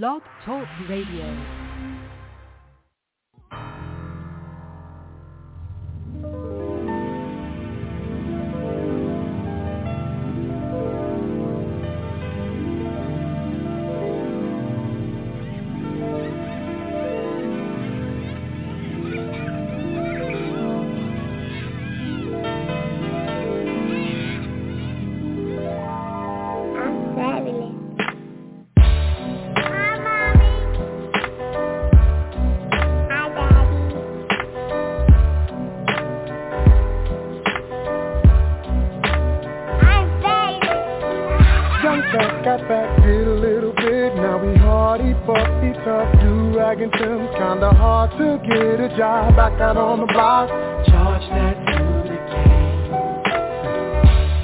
Blog Talk Radio. Back out on the block. Charge that game.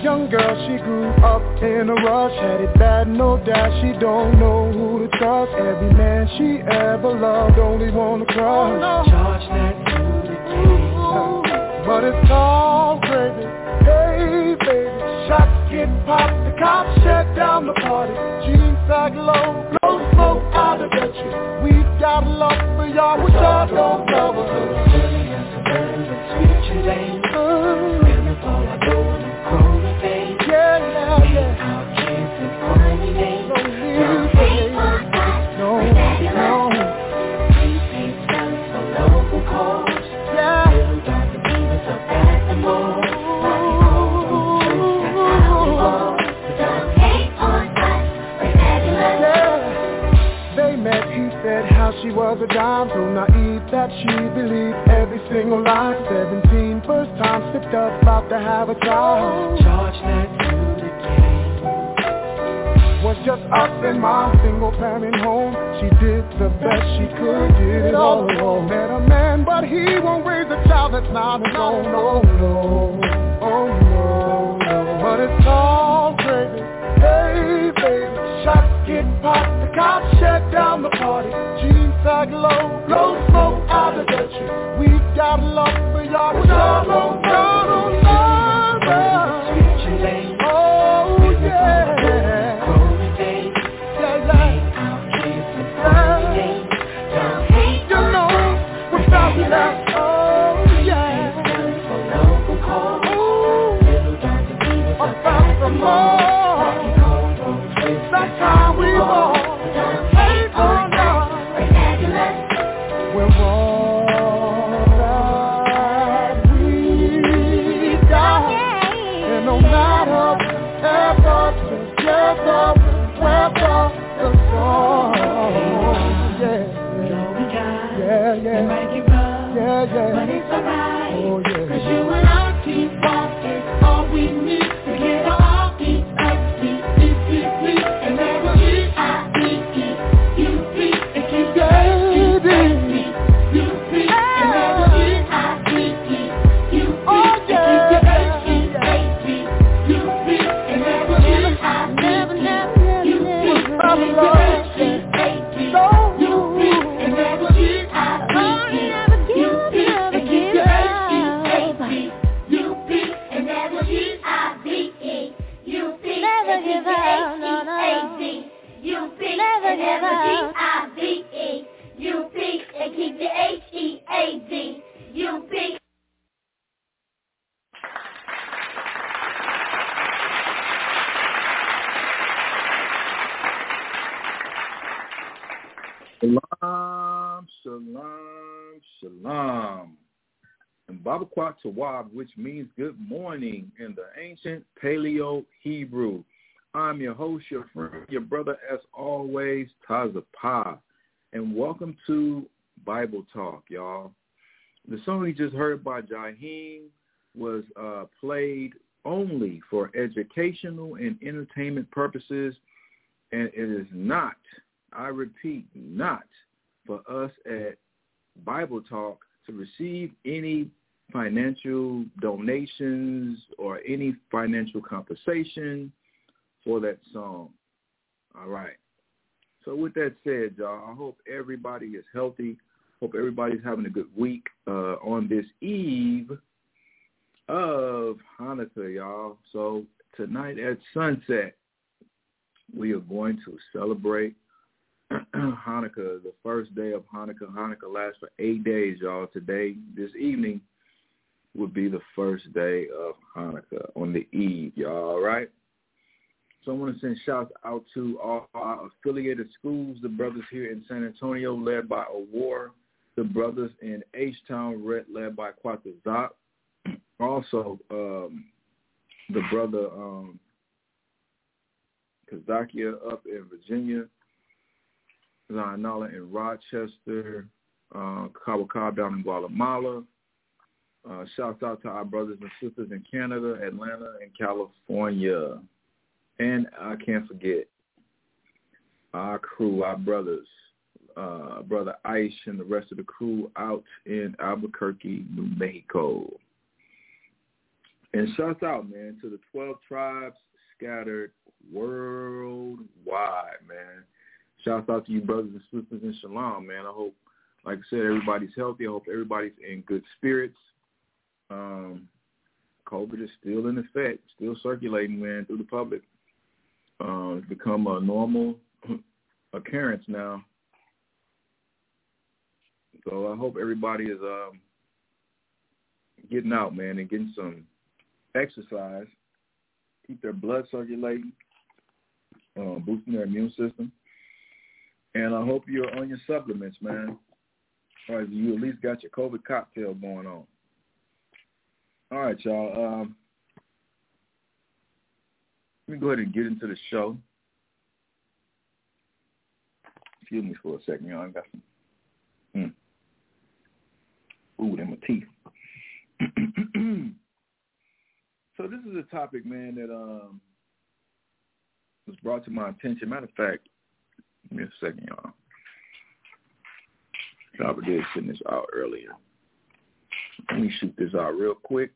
Young girl, she grew up in a rush, had it bad, no doubt. She don't know who to trust. Every man she ever loved, only wanna crush. Charge that to the game. But it's all gravy. Hey, baby, shots get popped, the cops shut down the party. Jeans sag low, single line Seventeen, first time slipped up, about to have a child Charge that to the Was just us in my single parent home. She did the best she could, did it all alone. Met a man, but he won't raise a child that's not his own. Oh no, oh no, no. But it's all crazy Hey baby, shots get popped, the cops shut down the party. Jeans sag low, for y'all, Never give up. U-P and keep the H-E-A-D. U-P. Shalom, shalom, shalom. And Babakwat Tawab, which means good morning in the ancient Paleo Hebrew. I'm your host, your friend, your brother, as always, Taza Pa. And welcome to Bible Talk, y'all. The song you just heard by Jaheim was uh, played only for educational and entertainment purposes, and it is not, I repeat, not for us at Bible Talk to receive any financial donations or any financial compensation for that song. All right. So with that said, y'all, I hope everybody is healthy. Hope everybody's having a good week uh, on this eve of Hanukkah, y'all. So tonight at sunset, we are going to celebrate Hanukkah, the first day of Hanukkah. Hanukkah lasts for eight days, y'all. Today, this evening, would be the first day of Hanukkah on the eve, y'all. All right. So I want to send shouts out to all our affiliated schools, the brothers here in San Antonio, led by Awar, the brothers in H-Town, led by Quatazat. Also, um, the brother um, Kazakia up in Virginia, Zionala in Rochester, uh, Cabo down in Guatemala. Uh, shouts out to our brothers and sisters in Canada, Atlanta, and California. And I can't forget our crew, our brothers, uh, Brother Ice and the rest of the crew out in Albuquerque, New Mexico. And shouts out, man, to the 12 tribes scattered worldwide, man. Shouts out to you brothers and sisters in Shalom, man. I hope, like I said, everybody's healthy. I hope everybody's in good spirits. Um, COVID is still in effect, still circulating, man, through the public. Uh, it's become a normal occurrence now. So I hope everybody is um, getting out, man, and getting some exercise, keep their blood circulating, uh, boosting their immune system. And I hope you're on your supplements, man. Or you at least got your COVID cocktail going on. All right, y'all. Um, let me go ahead and get into the show. Excuse me for a second, y'all. I got some mm, food in my teeth. so this is a topic, man, that um, was brought to my attention. Matter of fact, give me a second, y'all. I did send this out earlier. Let me shoot this out real quick.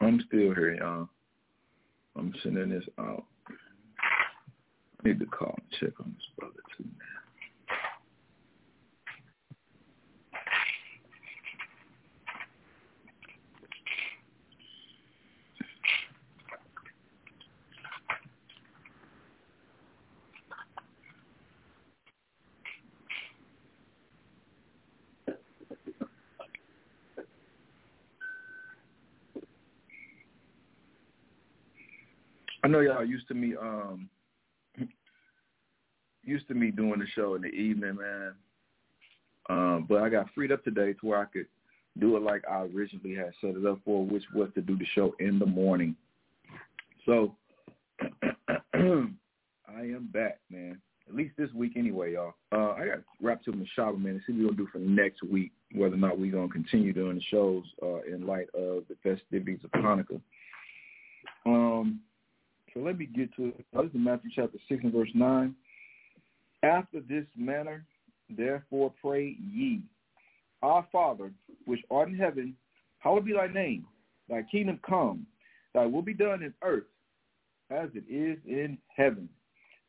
I'm still here, y'all. I'm sending this out. I need to call and check on this brother too, man. I know y'all used to me um used to me doing the show in the evening, man. Um, but I got freed up today to where I could do it like I originally had set it up for, which was to do the show in the morning. So I am back, man. At least this week anyway, y'all. Uh, I got wrapped to the shop, man, and see what we're to do for next week, whether or not we're to continue doing the shows uh, in light of the festivities of Hanukkah. Um, so let me get to it. This is Matthew chapter 6 and verse 9. After this manner, therefore pray ye, Our Father, which art in heaven, hallowed be thy name. Thy kingdom come. Thy will be done in earth as it is in heaven.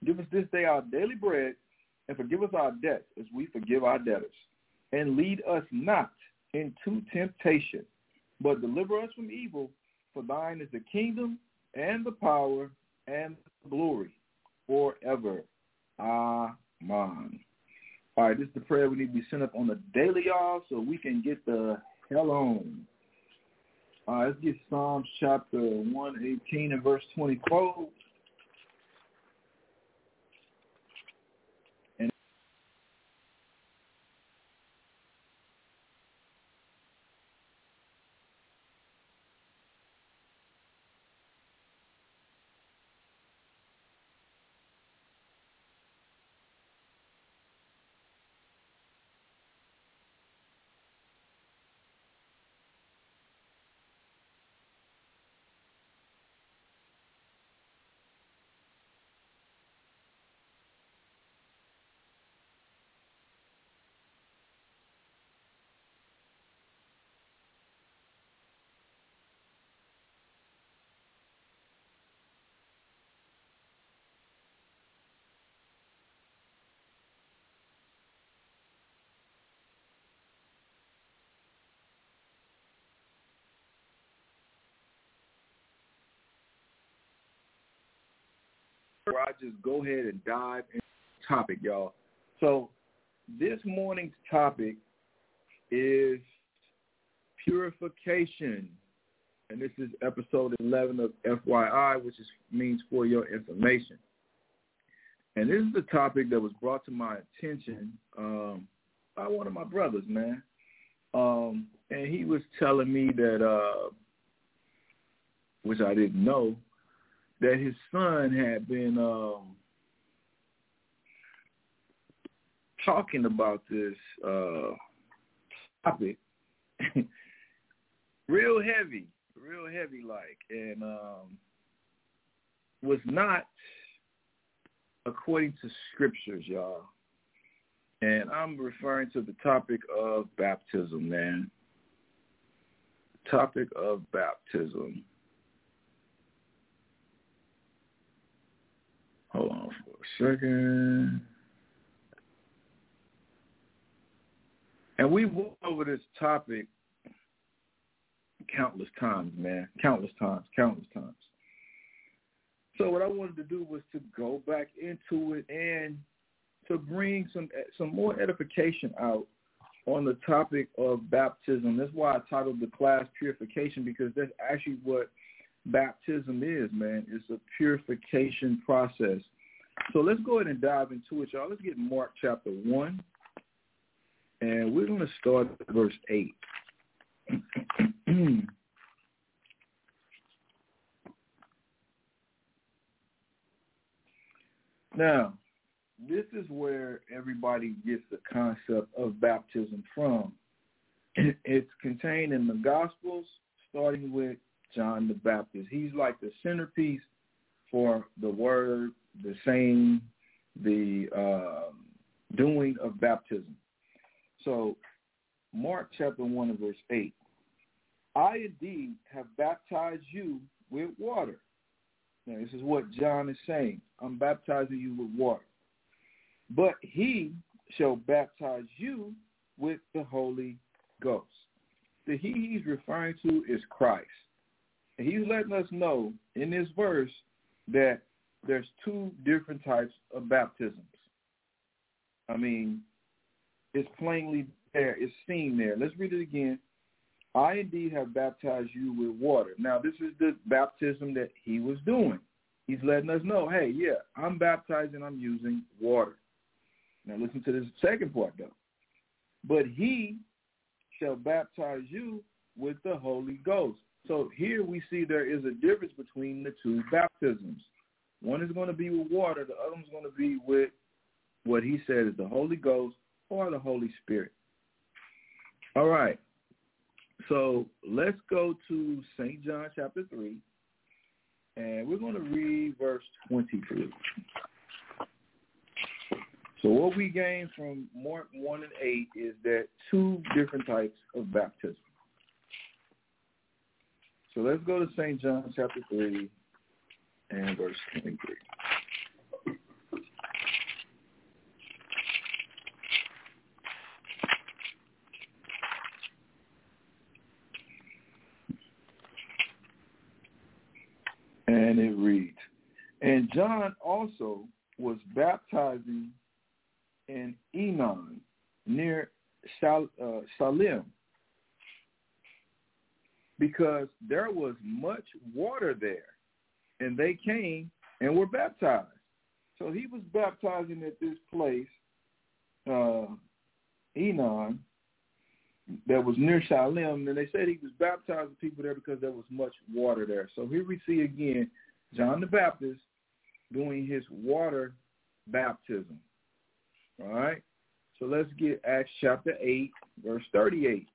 Give us this day our daily bread, and forgive us our debts as we forgive our debtors. And lead us not into temptation, but deliver us from evil. For thine is the kingdom and the power and the glory forever. Amen. All right, this is the prayer we need to be sent up on the daily, y'all, so we can get the hell on. All right, let's get Psalms chapter 118 and verse 24. I just go ahead and dive into the topic, y'all. So this morning's topic is purification. And this is episode 11 of FYI, which is, means for your information. And this is a topic that was brought to my attention um, by one of my brothers, man. Um, and he was telling me that, uh, which I didn't know, that his son had been um, talking about this uh, topic real heavy, real heavy like, and um, was not according to scriptures, y'all. And I'm referring to the topic of baptism, man. Topic of baptism. Hold on for a second. And we went over this topic countless times, man. Countless times, countless times. So what I wanted to do was to go back into it and to bring some some more edification out on the topic of baptism. That's why I titled the class Purification because that's actually what baptism is, man. It's a purification process. So let's go ahead and dive into it, y'all. Let's get Mark chapter 1. And we're going to start at verse 8. now, this is where everybody gets the concept of baptism from. It's contained in the Gospels, starting with John the Baptist. He's like the centerpiece for the word, the same, the uh, doing of baptism. So Mark chapter 1 and verse 8. I indeed have baptized you with water. Now, this is what John is saying. I'm baptizing you with water. But he shall baptize you with the Holy Ghost. The he he's referring to is Christ. And he's letting us know in this verse that there's two different types of baptisms. I mean, it's plainly there. It's seen there. Let's read it again. I indeed have baptized you with water. Now, this is the baptism that he was doing. He's letting us know, hey, yeah, I'm baptizing, I'm using water. Now, listen to this second part, though. But he shall baptize you with the Holy Ghost. So here we see there is a difference between the two baptisms. One is going to be with water. The other one's going to be with what he said is the Holy Ghost or the Holy Spirit. All right. So let's go to St. John chapter 3, and we're going to read verse 23. So what we gain from Mark 1 and 8 is that two different types of baptism. So let's go to St. John chapter 3 and verse 23. And it reads, And John also was baptizing in Aenon near uh, Salim because there was much water there, and they came and were baptized. So he was baptizing at this place, uh, Aenon, that was near Shalem, and they said he was baptizing people there because there was much water there. So here we see again John the Baptist doing his water baptism. All right? So let's get Acts chapter 8, verse 38.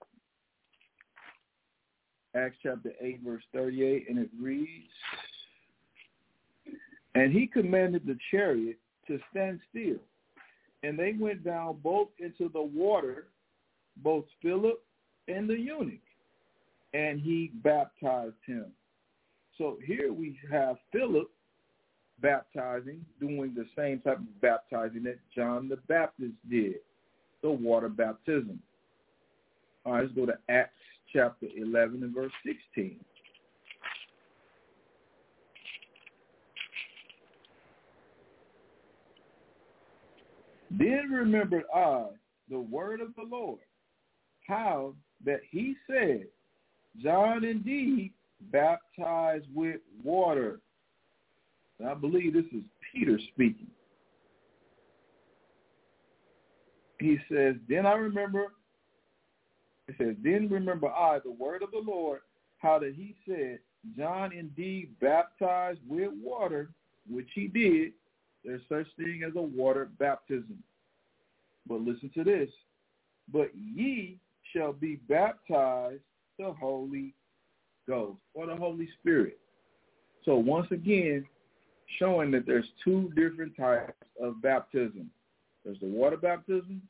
Acts chapter 8, verse 38, and it reads, And he commanded the chariot to stand still, and they went down both into the water, both Philip and the eunuch, and he baptized him. So here we have Philip baptizing, doing the same type of baptizing that John the Baptist did, the water baptism. All right, let's go to Acts chapter 11 and verse 16. Then remembered I uh, the word of the Lord, how that he said, John indeed baptized with water. And I believe this is Peter speaking. He says, Then I remember, it says, Then remember I the word of the Lord, how that he said, John indeed baptized with water, which he did. There's such thing as a water baptism. But listen to this. But ye shall be baptized the Holy Ghost or the Holy Spirit. So once again, showing that there's two different types of baptism. There's the water baptism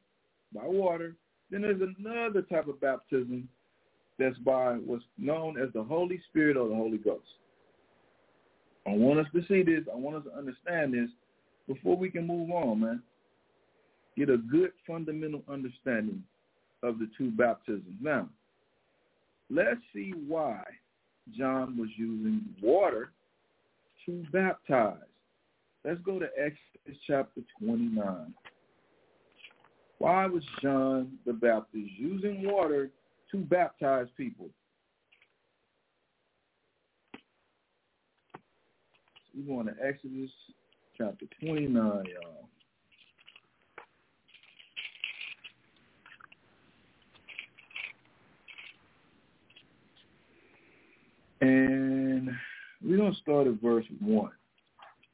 by water. Then there's another type of baptism that's by what's known as the Holy Spirit or the Holy Ghost. I want us to see this. I want us to understand this before we can move on, man. Get a good fundamental understanding of the two baptisms. Now, let's see why John was using water to baptize. Let's go to Exodus chapter 29. Why was John the Baptist using water to baptize people? We're going to Exodus chapter 29, y'all. And we're going to start at verse 1.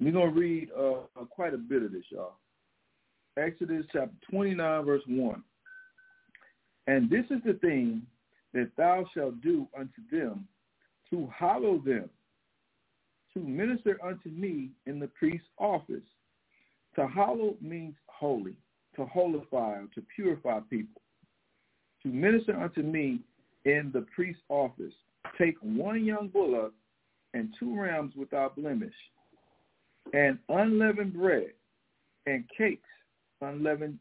We're going to read uh, quite a bit of this, y'all. Exodus chapter 29, verse 1. And this is the thing that thou shalt do unto them, to hallow them, minister unto me in the priest's office. To hallow means holy, to holify, to purify people. To minister unto me in the priest's office. Take one young bullock and two rams without blemish, and unleavened bread, and cakes unleavened,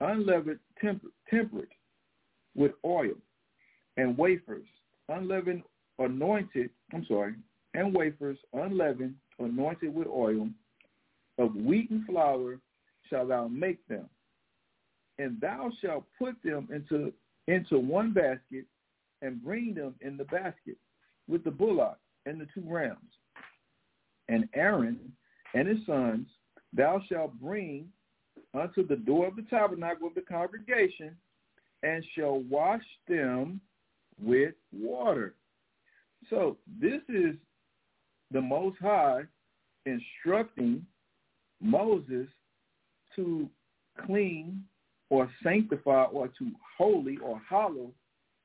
unleavened temper, tempered with oil, and wafers unleavened, anointed. I'm sorry, and wafers unleavened, anointed with oil, of wheaten flour shalt thou make them, and thou shalt put them into into one basket and bring them in the basket with the bullock and the two rams. And Aaron and his sons thou shalt bring unto the door of the tabernacle of the congregation, and shall wash them with water. So this is the Most High instructing Moses to clean or sanctify or to holy or hallow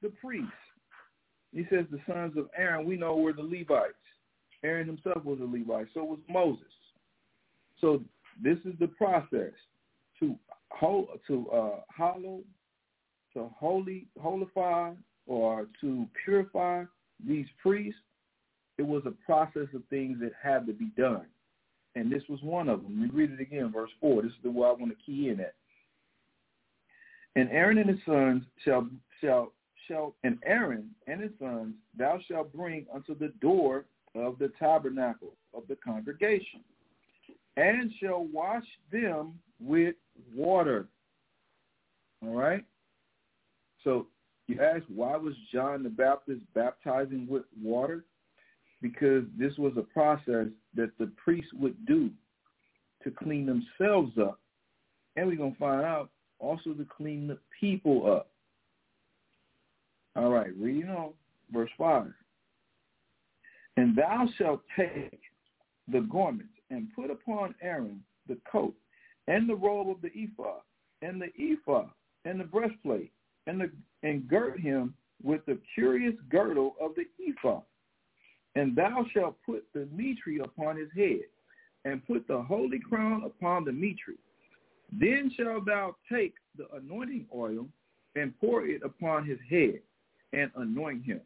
the priests. He says the sons of Aaron, we know were the Levites. Aaron himself was a Levite, so was Moses. So this is the process to hold, to uh, hollow, to holy, holify, or to purify these priests. It was a process of things that had to be done, and this was one of them. We read it again, verse four. This is the way I want to key in at. And Aaron and his sons shall shall shall and Aaron and his sons thou shalt bring unto the door of the tabernacle of the congregation, and shall wash them with water. All right? So you ask, why was John the Baptist baptizing with water? Because this was a process that the priests would do to clean themselves up. And we're going to find out also to clean the people up. All right, reading on, verse 5. And thou shalt take the garments and put upon Aaron the coat and the robe of the ephod, and the ephod, and the breastplate, and the and girt him with the curious girdle of the ephod. And thou shalt put the mitre upon his head, and put the holy crown upon the mitre. Then shalt thou take the anointing oil and pour it upon his head, and anoint him.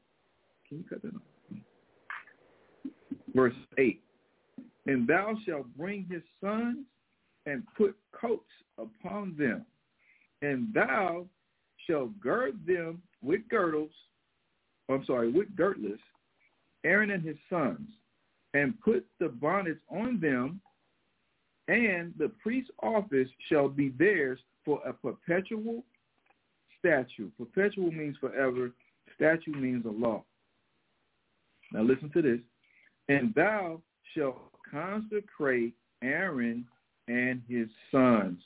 Can you cut that off? Verse 8. And thou shalt bring his sons and put coats upon them, and thou shalt gird them with girdles, I'm sorry, with girdlets, Aaron and his sons, and put the bonnets on them, And the priest's office shall be theirs for a perpetual statute. Perpetual means forever. Statute means a law. Now listen to this. And thou shalt consecrate Aaron and his sons.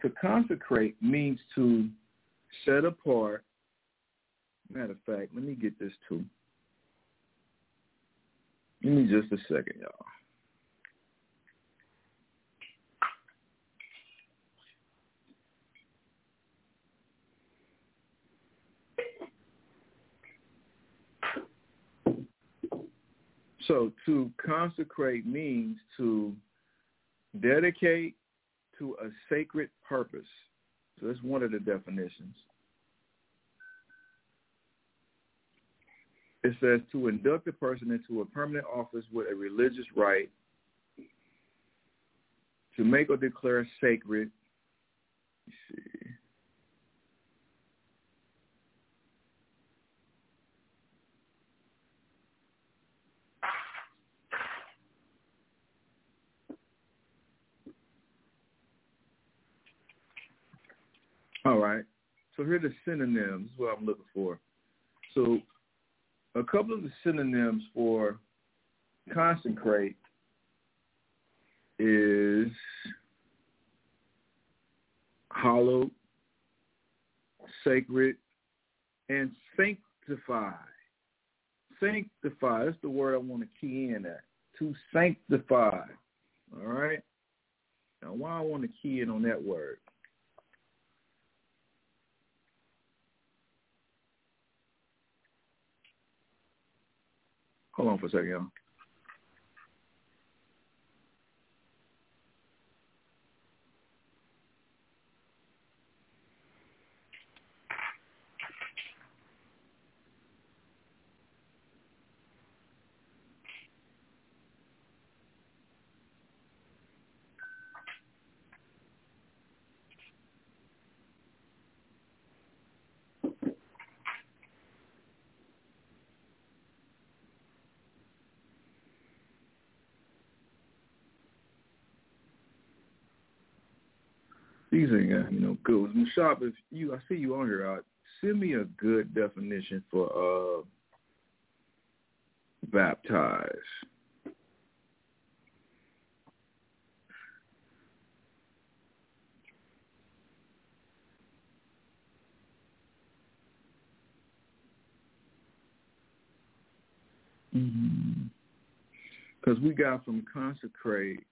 To consecrate means to set apart. Matter of fact, let me get this too. Give me just a second, y'all. So to consecrate means to dedicate to a sacred purpose. So that's one of the definitions. It says to induct a person into a permanent office with a religious right, to make or declare sacred. Let's see. All right. So here are the synonyms. What I'm looking for. So a couple of the synonyms for consecrate is hallowed, sacred, and sanctify. Sanctify. That's the word I want to key in at. To sanctify. All right. Now, why I want to key in on that word? Hold on for a second, y'all. These ain't you know good. Mashab, if you I see you on here, uh, send me a good definition for uh baptize. Because we got from consecrate,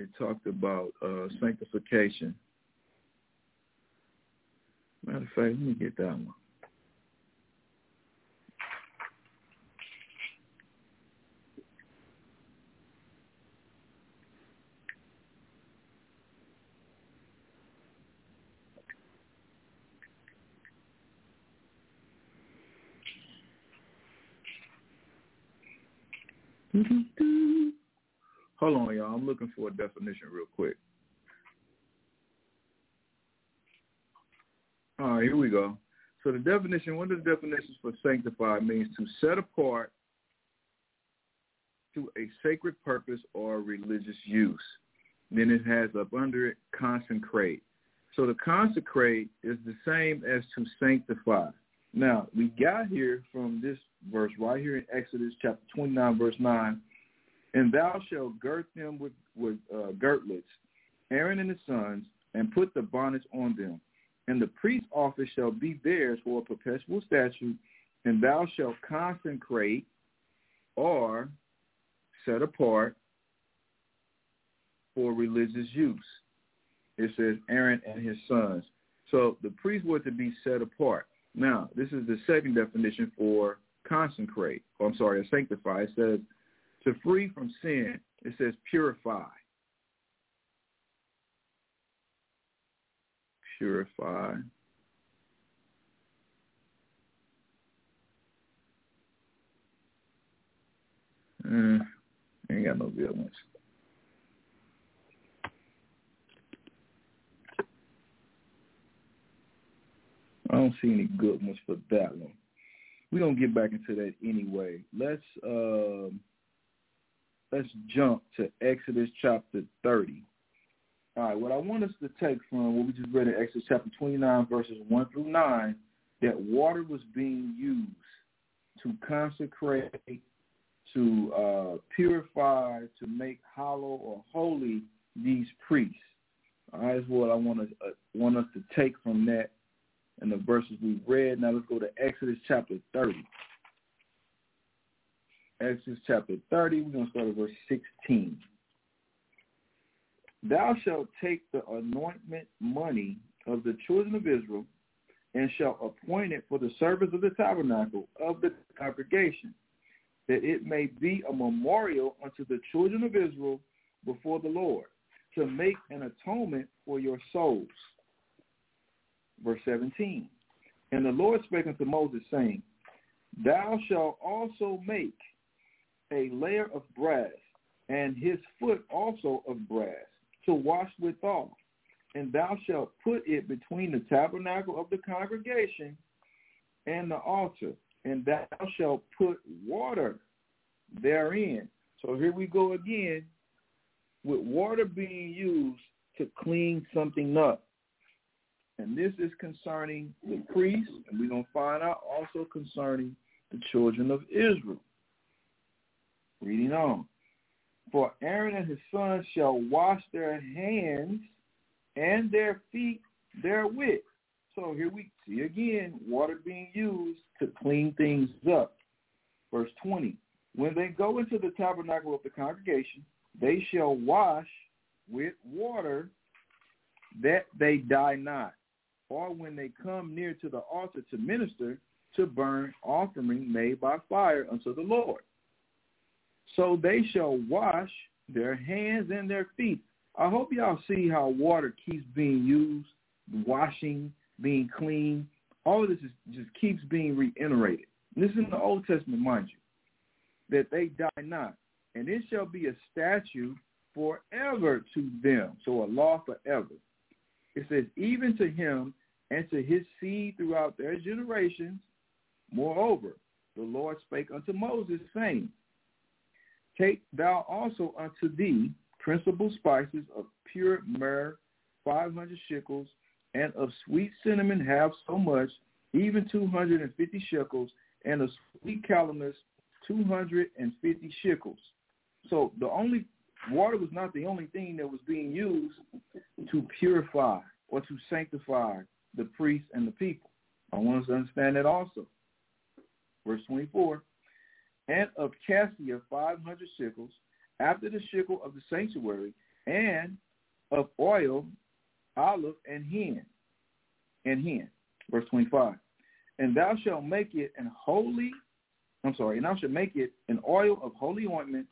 it talked about uh, sanctification. Matter of fact, let me get that one. Hold on, y'all. I'm looking for a definition real quick. All right, here we go. So the definition, one of the definitions for sanctify means to set apart to a sacred purpose or religious use. Then it has up under it consecrate. So the consecrate is the same as to sanctify. Now, we got here from this verse right here in Exodus chapter 29, verse 9, and thou shalt girt them with, with uh, girdlets, Aaron and his sons, and put the bonnets on them. And the priest's office shall be theirs for a perpetual statute, and thou shalt consecrate or set apart for religious use. It says Aaron and his sons. So the priests were to be set apart. Now, this is the second definition for consecrate. Oh, I'm sorry, sanctify. It says to free from sin. It says purify. Purify. Uh, ain't got no good ones. I don't see any good ones for that one. Going to get back into that anyway. Let's, um, let's jump to Exodus chapter 30. All right, what I want us to take from what we just read in Exodus chapter 29, verses 1 through 9, that water was being used to consecrate, to uh, purify, to make hollow or holy these priests. All right, that's what I want to uh, want us to take from that and the verses we read. Now let's go to Exodus chapter 30. Exodus chapter 30, we're going to start at verse 16. Thou shalt take the anointment money of the children of Israel and shalt appoint it for the service of the tabernacle of the congregation, that it may be a memorial unto the children of Israel before the Lord, to make an atonement for your souls. Verse 17. And the Lord spake unto Moses, saying, Thou shalt also make a laver of brass, and his foot also of brass, to wash withal. And thou shalt put it between the tabernacle of the congregation and the altar, and thou shalt put water therein. So here we go again with water being used to clean something up. And this is concerning the priests, and we're going to find out also concerning the children of Israel. Reading on. For Aaron and his sons shall wash their hands and their feet therewith. So here we see again water being used to clean things up. Verse 20. When they go into the tabernacle of the congregation, they shall wash with water that they die not. Or when they come near to the altar to minister, to burn offering made by fire unto the Lord. So they shall wash their hands and their feet. I hope y'all see how water keeps being used, washing, being clean. All of this is, just keeps being reiterated. This is in the Old Testament, mind you, that they die not. And it shall be a statute forever to them. So a law forever. It says, even to him and to his seed throughout their generations. Moreover, the Lord spake unto Moses, saying, Take thou also unto thee principal spices of pure myrrh, five hundred shekels, and of sweet cinnamon half so much, even two hundred and fifty shekels, and of sweet calamus two hundred and fifty shekels. So the only water was not the only thing that was being used to purify or to sanctify the priests and the people. I want us to understand that also. Verse 24, and of cassia 500 shekels, after the shekel of the sanctuary, and of oil, olive, and hin, and hin. Verse 25. And thou shalt make it an holy, I'm sorry, and thou shalt make it an oil of holy ointment,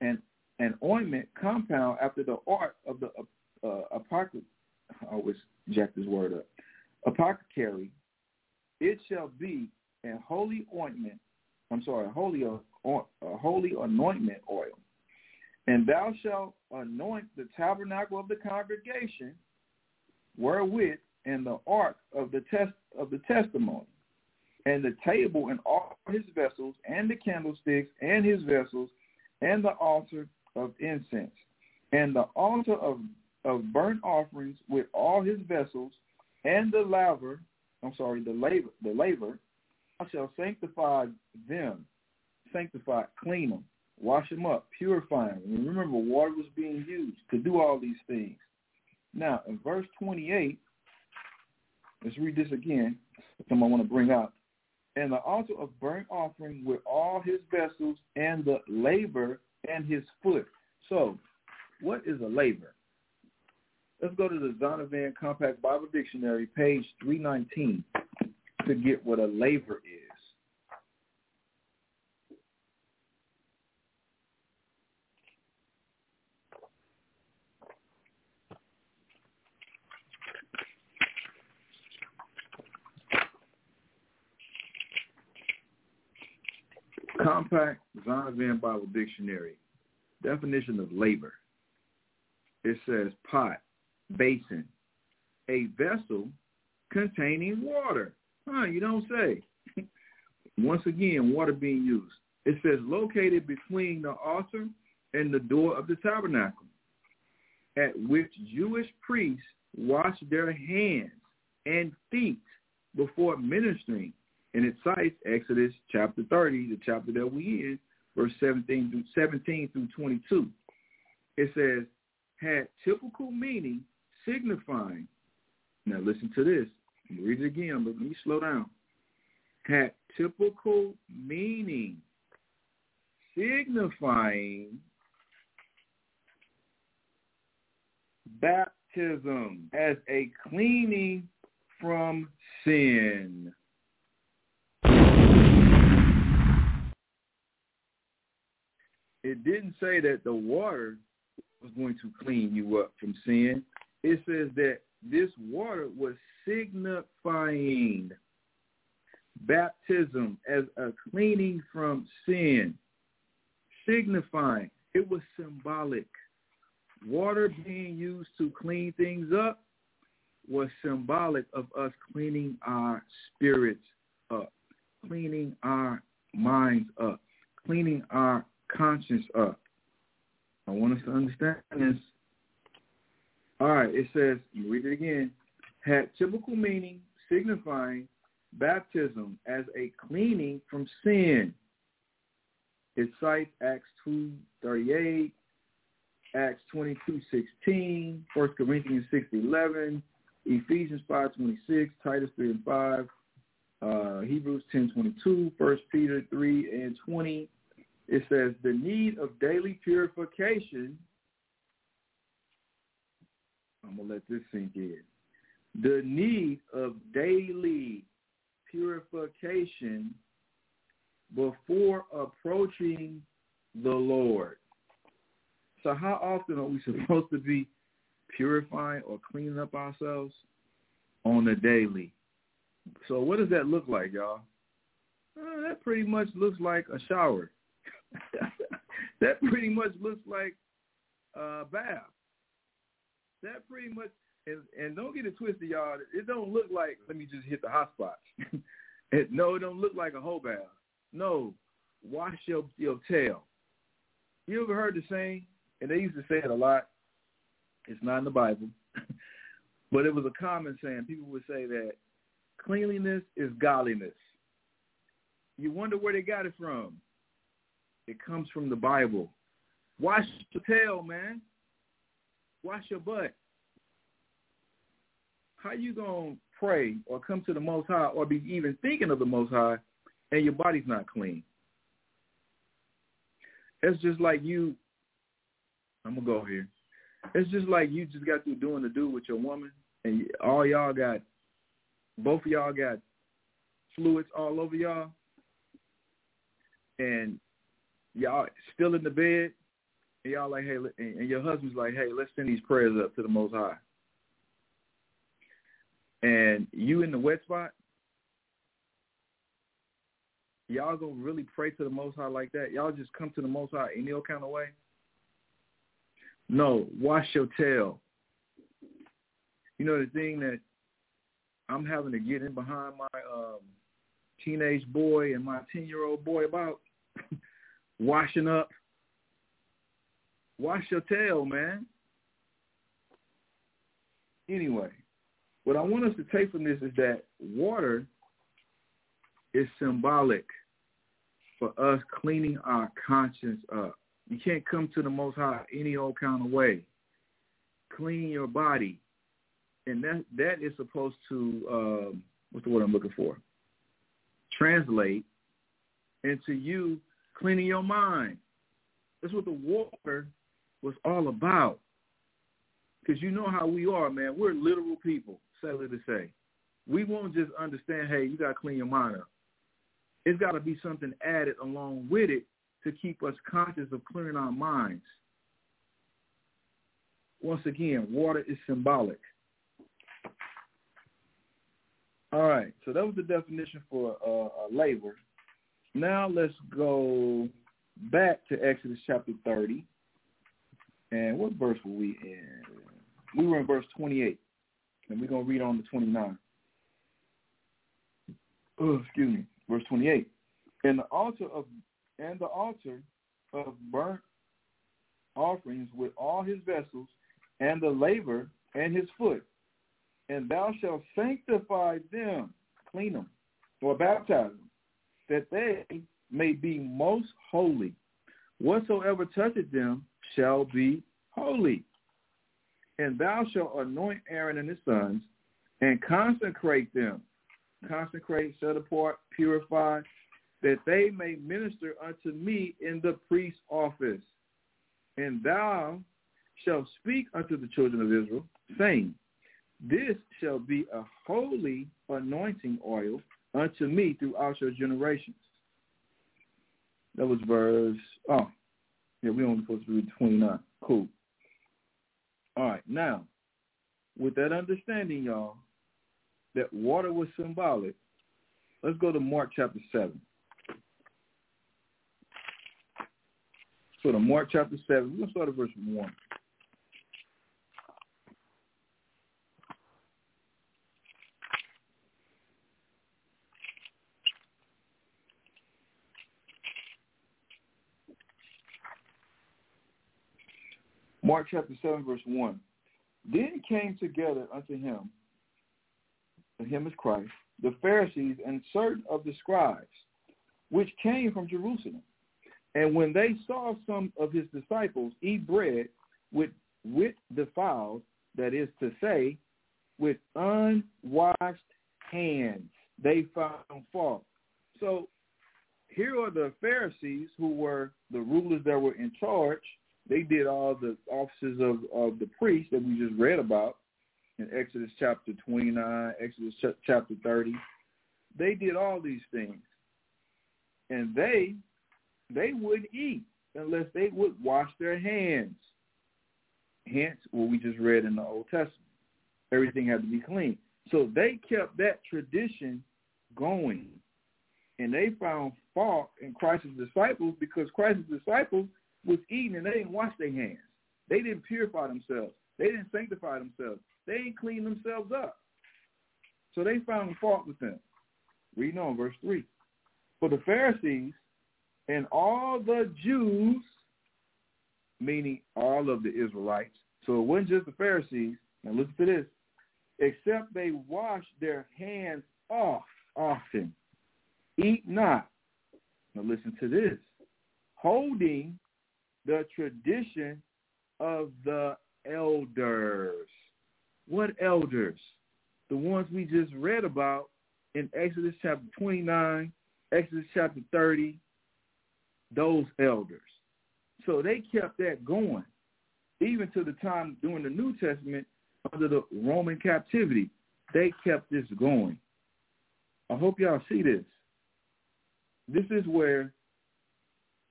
and an ointment compound after the art of the uh, apocalypse. I always jack this word up. Apothecary. It shall be a holy ointment I'm sorry, holy, uh, a uh, holy anointment oil. And thou shalt anoint the tabernacle of the congregation wherewith and the ark of the test of the testimony, and the table and all his vessels, and the candlesticks and his vessels, and the altar of incense, and the altar of of burnt offerings with all his vessels, and the laver, I'm sorry, the laver, the laver, I shall sanctify them, sanctify, clean them, wash them up, purify them. And remember, water was being used to do all these things. Now, in verse 28, let's read this again. Something I want to bring out. And the altar of burnt offering with all his vessels and the laver and his foot. So, what is a laver? Let's go to the Zondervan Compact Bible Dictionary, page 319 to get what a laver is. Compact Zondervan Bible Dictionary. Definition of laver. It says pot, basin, a vessel containing water. Huh, you don't say. Once again, water being used. It says located between the altar and the door of the tabernacle, at which Jewish priests wash their hands and feet before ministering. And it cites Exodus chapter 30, the chapter that we in, verse 17 through 17 through 22. It says, had typical meaning signifying. Now listen to this. Read it again, but let me slow down. Had typical meaning signifying baptism as a cleaning from sin. It didn't say that the water was going to clean you up from sin. It says that this water was signifying baptism as a cleaning from sin. Signifying. It was symbolic. Water being used to clean things up was symbolic of us cleaning our spirits up, cleaning our minds up, cleaning our conscience up. I want us to understand this. All right, it says, you read it again, had typical meaning signifying baptism as a cleaning from sin. It cites Acts 2.38, Acts 22.16, 1 Corinthians 6.11, Ephesians 5.26, Titus 3 and 5, uh, Hebrews 10.22, 1 Peter 3 and 20. It says the need of daily purification. I'm going to let this sink in. The need of daily purification before approaching the Lord. So how often are we supposed to be purifying or cleaning up ourselves? On a daily. So what does that look like, y'all? Uh, that pretty much looks like a shower. that pretty much looks like a bath. That pretty much, and, and don't get it twisted, y'all. It don't look like, let me just hit the hot spots. it, no, it don't look like a whole bath. No, wash your, your tail. You ever heard the saying, and they used to say it a lot, it's not in the Bible, but it was a common saying. People would say that cleanliness is godliness. You wonder where they got it from. It comes from the Bible. Wash your tail, man. Wash your butt. How you to pray or come to the Most High or be even thinking of the Most High and your body's not clean? It's just like you, I'm to go here. It's just like you just got through doing the do with your woman and all y'all got, both of y'all got fluids all over y'all and y'all still in the bed, and y'all like, hey, and your husband's like, hey, let's send these prayers up to the Most High. And you in the wet spot, y'all gonna really pray to the Most High like that? Y'all just come to the Most High any old kind of way? No, wash your tail. You know the thing that I'm having to get in behind my um, teenage boy and my ten year old boy about washing up. Wash your tail, man. Anyway, what I want us to take from this is that water is symbolic for us cleaning our conscience up. You can't come to the Most High any old kind of way. Clean your body, and that that is supposed to um, what's the word I'm looking for? Translate into you cleaning your mind. That's what the water was all about. Because you know how we are, man. We're literal people, to say. We won't just understand, hey, you got to clean your mind up. It's got to be something added along with it to keep us conscious of clearing our minds. Once again, water is symbolic. All right, so that was the definition for uh, laver. Now let's go back to Exodus chapter 30. And what verse were we in? We were in verse 28. And we're going to read on to 29. Oh, excuse me. Verse 28. And the altar of and the altar of burnt offerings with all his vessels, and the laver and his foot. And thou shalt sanctify them, clean them, or baptize them, that they may be most holy. Whatsoever toucheth them shall be holy. And thou shalt anoint Aaron and his sons, and consecrate them. Consecrate, set apart, purify, that they may minister unto me in the priest's office. And thou shalt speak unto the children of Israel, saying, This shall be a holy anointing oil unto me throughout your generations. That was verse, oh, yeah, we only supposed to read 29. Cool. All right, now, with that understanding, y'all, that water was symbolic, let's go to Mark chapter 7. So to Mark chapter 7, we're going to start at verse 1. Mark chapter 7, verse 1. Then came together unto him, and him is Christ, the Pharisees and certain of the scribes, which came from Jerusalem. And when they saw some of his disciples eat bread with, with defiled, that is to say, with unwashed hands, they found fault. So here are the Pharisees who were the rulers that were in charge. They did all the offices of, of the priest that we just read about in Exodus chapter 29, Exodus ch- chapter 30. They did all these things. And they they wouldn't eat unless they would wash their hands. Hence, what we just read in the Old Testament. Everything had to be clean. So they kept that tradition going. And they found fault in Christ's disciples because Christ's disciples was eating and they didn't wash their hands. They didn't purify themselves. They didn't sanctify themselves. They didn't clean themselves up. So they found fault with them. Reading on verse 3. For the Pharisees and all the Jews, meaning all of the Israelites, so it wasn't just the Pharisees, now listen to this, except they wash their hands off often, eat not. Now listen to this, holding the tradition of the elders. What elders? The ones we just read about in Exodus chapter 29, Exodus chapter 30, those elders. So they kept that going, even to the time during the New Testament under the Roman captivity. They kept this going. I hope y'all see this. This is where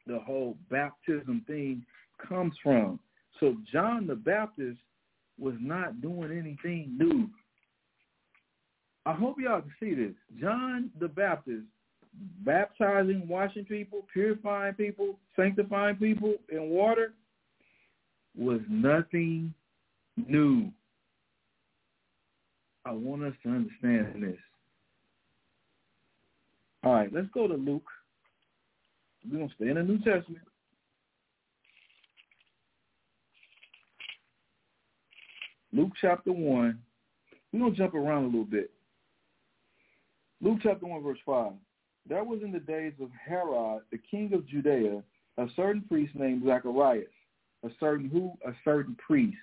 the whole baptism thing comes from. So John the Baptist was not doing anything new. I hope y'all can see this. John the Baptist baptizing, washing people, purifying people, sanctifying people in water was nothing new. I want us to understand this. All right, let's go to Luke. We're going to stay in the New Testament. Luke chapter 1. We're going to jump around a little bit. Luke chapter 1, verse 5. There was in the days of Herod, the king of Judea, a certain priest named Zacharias, a certain who? A certain priest.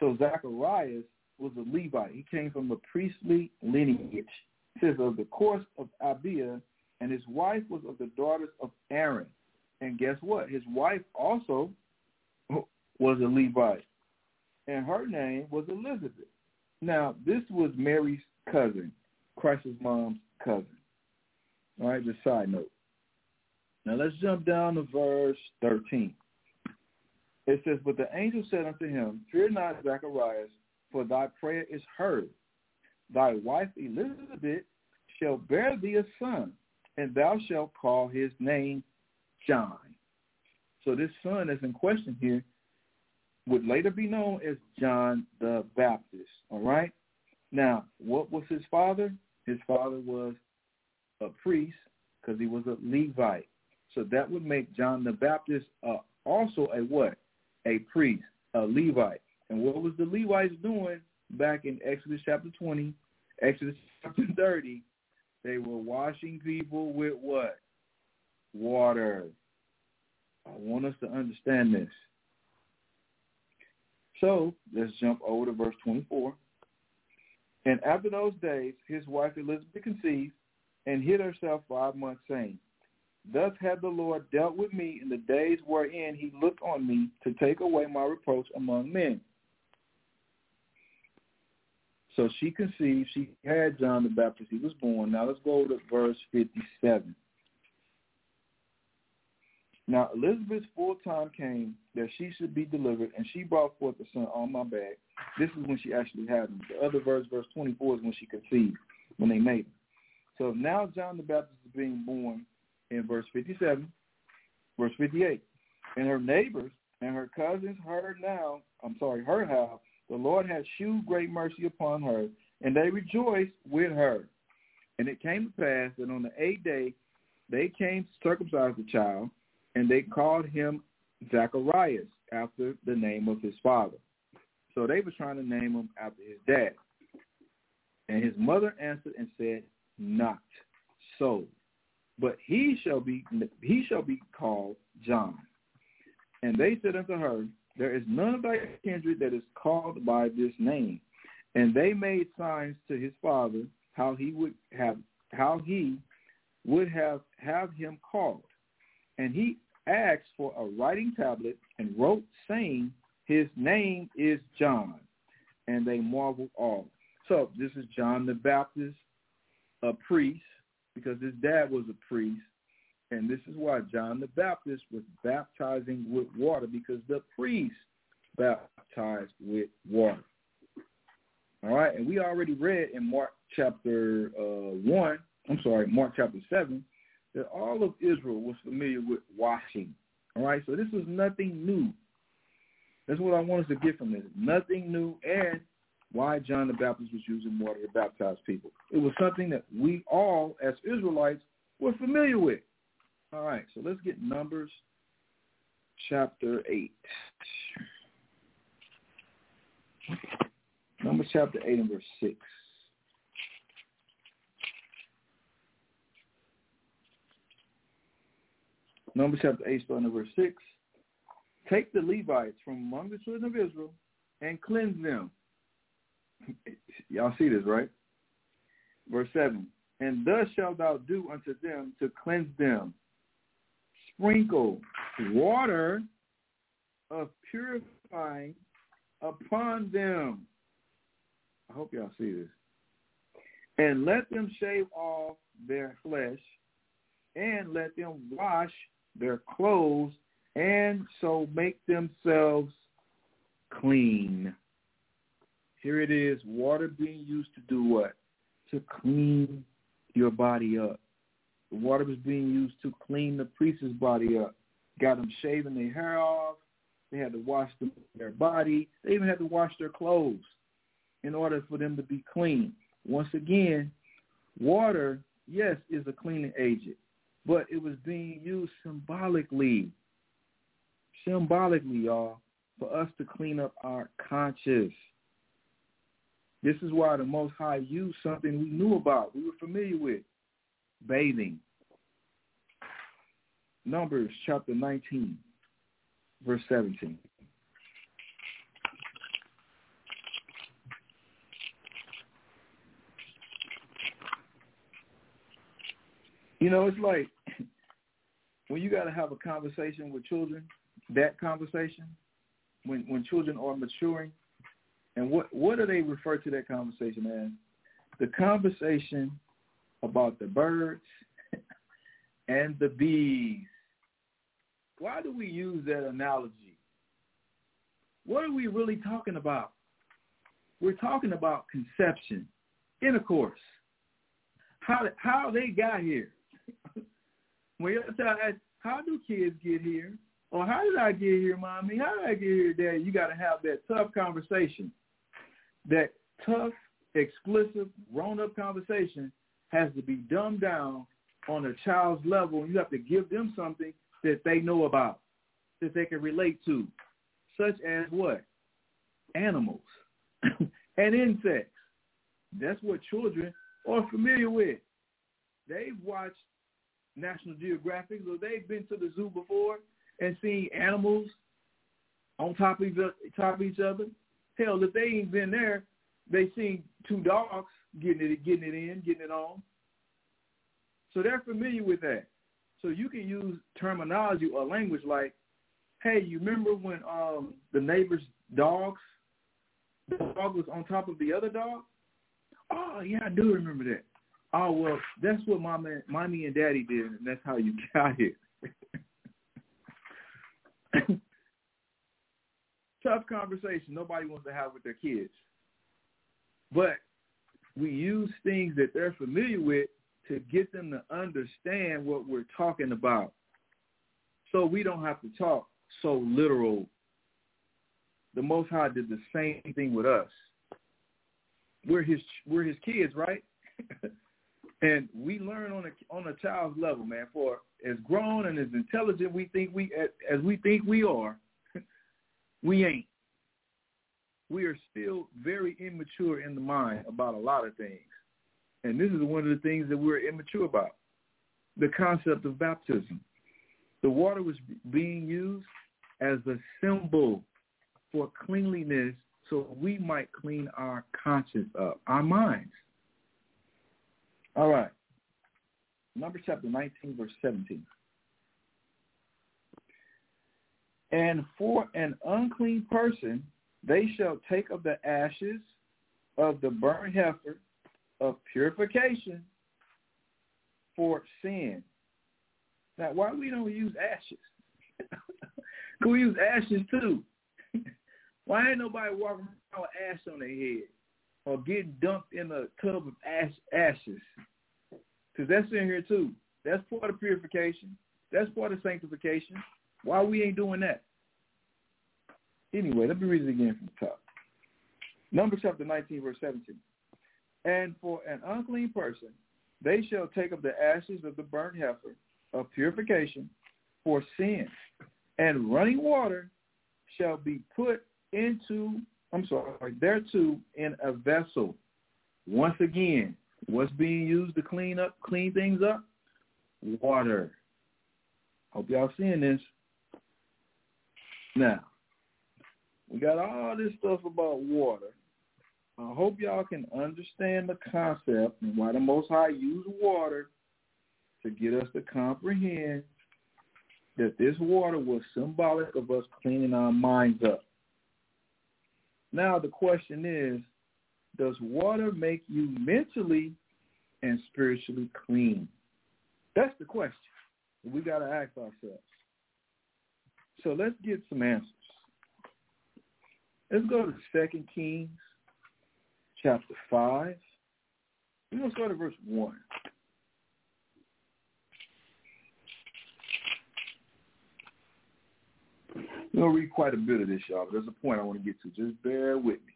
So Zacharias was a Levite. He came from a priestly lineage. It says of the course of Abia, and his wife was of the daughters of Aaron. And guess what? His wife also was a Levite. And her name was Elizabeth. Now, this was Mary's cousin, Christ's mom's cousin. All right, just side note. Now let's jump down to verse 13. It says, But the angel said unto him, Fear not, Zacharias, for thy prayer is heard. Thy wife Elizabeth shall bear thee a son, and thou shalt call his name John. So this son that's in question here would later be known as John the Baptist. All right? Now, what was his father? His father was a priest because he was a Levite. So that would make John the Baptist uh, also a what? a priest, a Levite. And what was the Levites doing back in Exodus chapter 20, Exodus chapter 30? They were washing people with what? Water. I want us to understand this. So let's jump over to verse 24. And after those days, his wife Elizabeth conceived and hid herself five months, saying, Thus had the Lord dealt with me in the days wherein he looked on me to take away my reproach among men. So she conceived. She had John the Baptist. He was born. Now let's go to verse 57. Now Elizabeth's full time came that she should be delivered, and she brought forth a son on my back. This is when she actually had him. The other verse, verse 24, is when she conceived, when they made him. So now John the Baptist is being born in verse 57, verse 58. And her neighbors and her cousins heard now, I'm sorry, heard how the Lord had shewed great mercy upon her, and they rejoiced with her. And it came to pass that on the eighth day they came to circumcise the child, and they called him Zacharias after the name of his father. So they were trying to name him after his dad. And his mother answered and said, Not so, but he shall be he shall be called John. And they said unto her, There is none of thy kindred that is called by this name. And they made signs to his father how he would have how he would have have him called. And he asked for a writing tablet and wrote, saying, His name is John. And they marveled all. So this is John the Baptist, a priest, because his dad was a priest. And this is why John the Baptist was baptizing with water, because the priest baptized with water. All right, and we already read in Mark chapter uh, 1, I'm sorry, Mark chapter 7, that all of Israel was familiar with washing. All right, so this was nothing new. That's what I want us to get from this. Nothing new and why John the Baptist was using water to baptize people. It was something that we all, as Israelites, were familiar with. All right, so let's get Numbers chapter 8. Numbers chapter 8 and verse 6. Numbers chapter 8, starting at verse 6. Take the Levites from among the children of Israel and cleanse them. Y'all see this, right? Verse 7. And thus shalt thou do unto them to cleanse them. Sprinkle water of purifying upon them. I hope y'all see this. And let them shave off their flesh, and let them wash their clothes, and so make themselves clean. Here it is, water being used to do what? To clean your body up. The water was being used to clean the priest's body up. Got them shaving their hair off. They had to wash them, their body. They even had to wash their clothes in order for them to be clean. Once again, water, yes, is a cleaning agent but it was being used symbolically. Symbolically, y'all, for us to clean up our conscience. This is why the Most High used something we knew about, we were familiar with, bathing. Numbers chapter 19, verse 17. You know, it's like when you got to have a conversation with children, that conversation, when when children are maturing, and what what do they refer to that conversation as? The conversation about the birds and the bees. Why do we use that analogy? What are we really talking about? We're talking about conception, intercourse, how how they got here. when how do kids get here? Or how did I get here, mommy? How did I get here, daddy? You got to have that tough conversation. That tough, explicit, grown-up conversation has to be dumbed down on a child's level. You have to give them something that they know about, that they can relate to. such as what? Animals and insects. That's what children are familiar with. They've watched National Geographic, or they've been to the zoo before and seen animals on top of top of each other. Hell, if they ain't been there, they seen two dogs getting it, getting it in, getting it on. So they're familiar with that. So you can use terminology or language like, "Hey, you remember when um the neighbor's dogs, the dog was on top of the other dog? Oh yeah, I do remember that. Oh well, that's what mama, mommy and daddy did, and that's how you got here. Tough conversation. Nobody wants to have with their kids, but we use things that they're familiar with to get them to understand what we're talking about, so we don't have to talk so literal. The Most High did the same thing with us. We're his we're his kids, right? And we learn on a on a child's level, man. For as grown and as intelligent we think we as, as we think we are, we ain't. We are still very immature in the mind about a lot of things. And this is one of the things that we're immature about. The concept of baptism. The water was being used as a symbol for cleanliness so we might clean our conscience up, our minds. All right. Numbers chapter 19, verse 17. And for an unclean person, they shall take of the ashes of the burnt heifer of purification for sin. Now, why we don't use ashes? Can we use ashes too? why ain't nobody walking around with ash on their head? or getting dumped in a tub of ash, ashes. Because that's in here too. That's part of purification. That's part of sanctification. Why we ain't doing that? Anyway, let me read it again from the top. Numbers chapter 19, verse 17. And for an unclean person, they shall take of the ashes of the burnt heifer of purification for sin, and running water shall be put into I'm sorry, thereto in a vessel. Once again, what's being used to clean up, clean things up? Water. Hope y'all seeing this. Now, we got all this stuff about water. I hope y'all can understand the concept and why the Most High used water to get us to comprehend that this water was symbolic of us cleaning our minds up. Now the question is, does water make you mentally and spiritually clean? That's the question we got to ask ourselves. So let's get some answers. Let's go to Second Kings chapter 5. We're going to start at verse 1. We're to read quite a bit of this, y'all, but there's a point I want to get to. Just bear with me.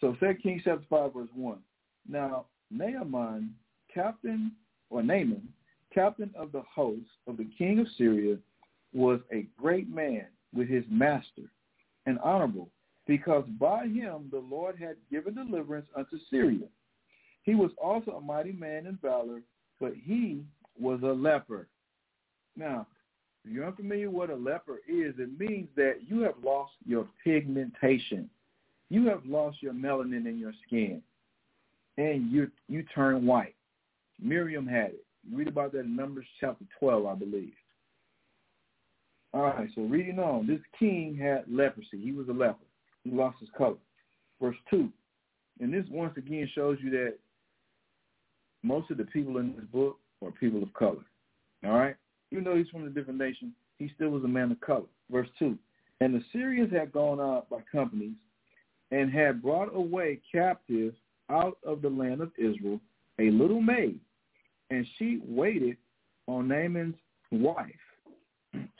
So Second Kings chapter 5, verse 1. Now, Naaman, captain, or Naaman, captain of the host of the king of Syria, was a great man with his master and honorable, because by him the Lord had given deliverance unto Syria. He was also a mighty man in valor, but he was a leper. Now, if you're unfamiliar with what a leper is, it means that you have lost your pigmentation. You have lost your melanin in your skin. And you you turn white. Miriam had it. You read about that in Numbers chapter 12, I believe. All right, so reading on. This king had leprosy. He was a leper. He lost his color. Verse 2. And this once again shows you that most of the people in this book are people of color. All right? even though he's from a different nation, he still was a man of color. Verse 2. And the Syrians had gone out by companies and had brought away captive out of the land of Israel a little maid, and she waited on Naaman's wife.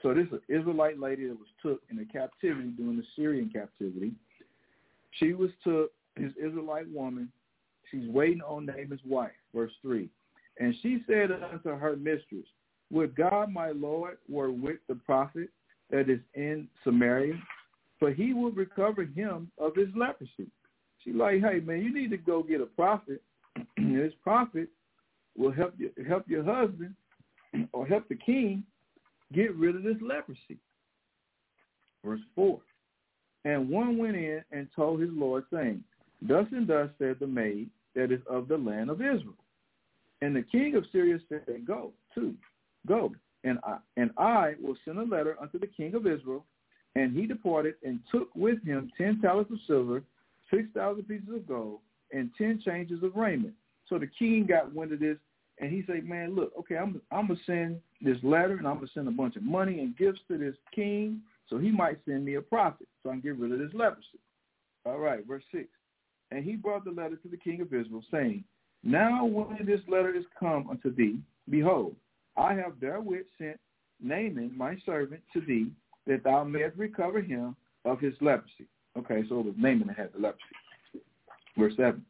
So this is Israelite lady that was took in the captivity during the Syrian captivity. She was took, his Israelite woman. She's waiting on Naaman's wife. Verse 3. And she said unto her mistress, would God, my Lord, were with the prophet that is in Samaria? for he will recover him of his leprosy. She's like, hey man, you need to go get a prophet. this prophet will help you help your husband or help the king get rid of this leprosy. Verse four. And one went in and told his Lord, saying, Thus and thus said the maid that is of the land of Israel. And the king of Syria said, Go, too, go, and I, and I will send a letter unto the king of Israel. And he departed and took with him ten talents of silver, six thousand pieces of gold, and ten changes of raiment. So the king got wind of this, and he said, "Man, look, okay, I'm I'm gonna send this letter, and I'm gonna send a bunch of money and gifts to this king, so he might send me a prophet, so I can get rid of this leprosy." All right, verse six. And he brought the letter to the king of Israel, saying, Now when this letter is come unto thee, behold, I have therewith sent Naaman my servant to thee, that thou mayest recover him of his leprosy. Okay, so it was Naaman that had the leprosy. Verse 7.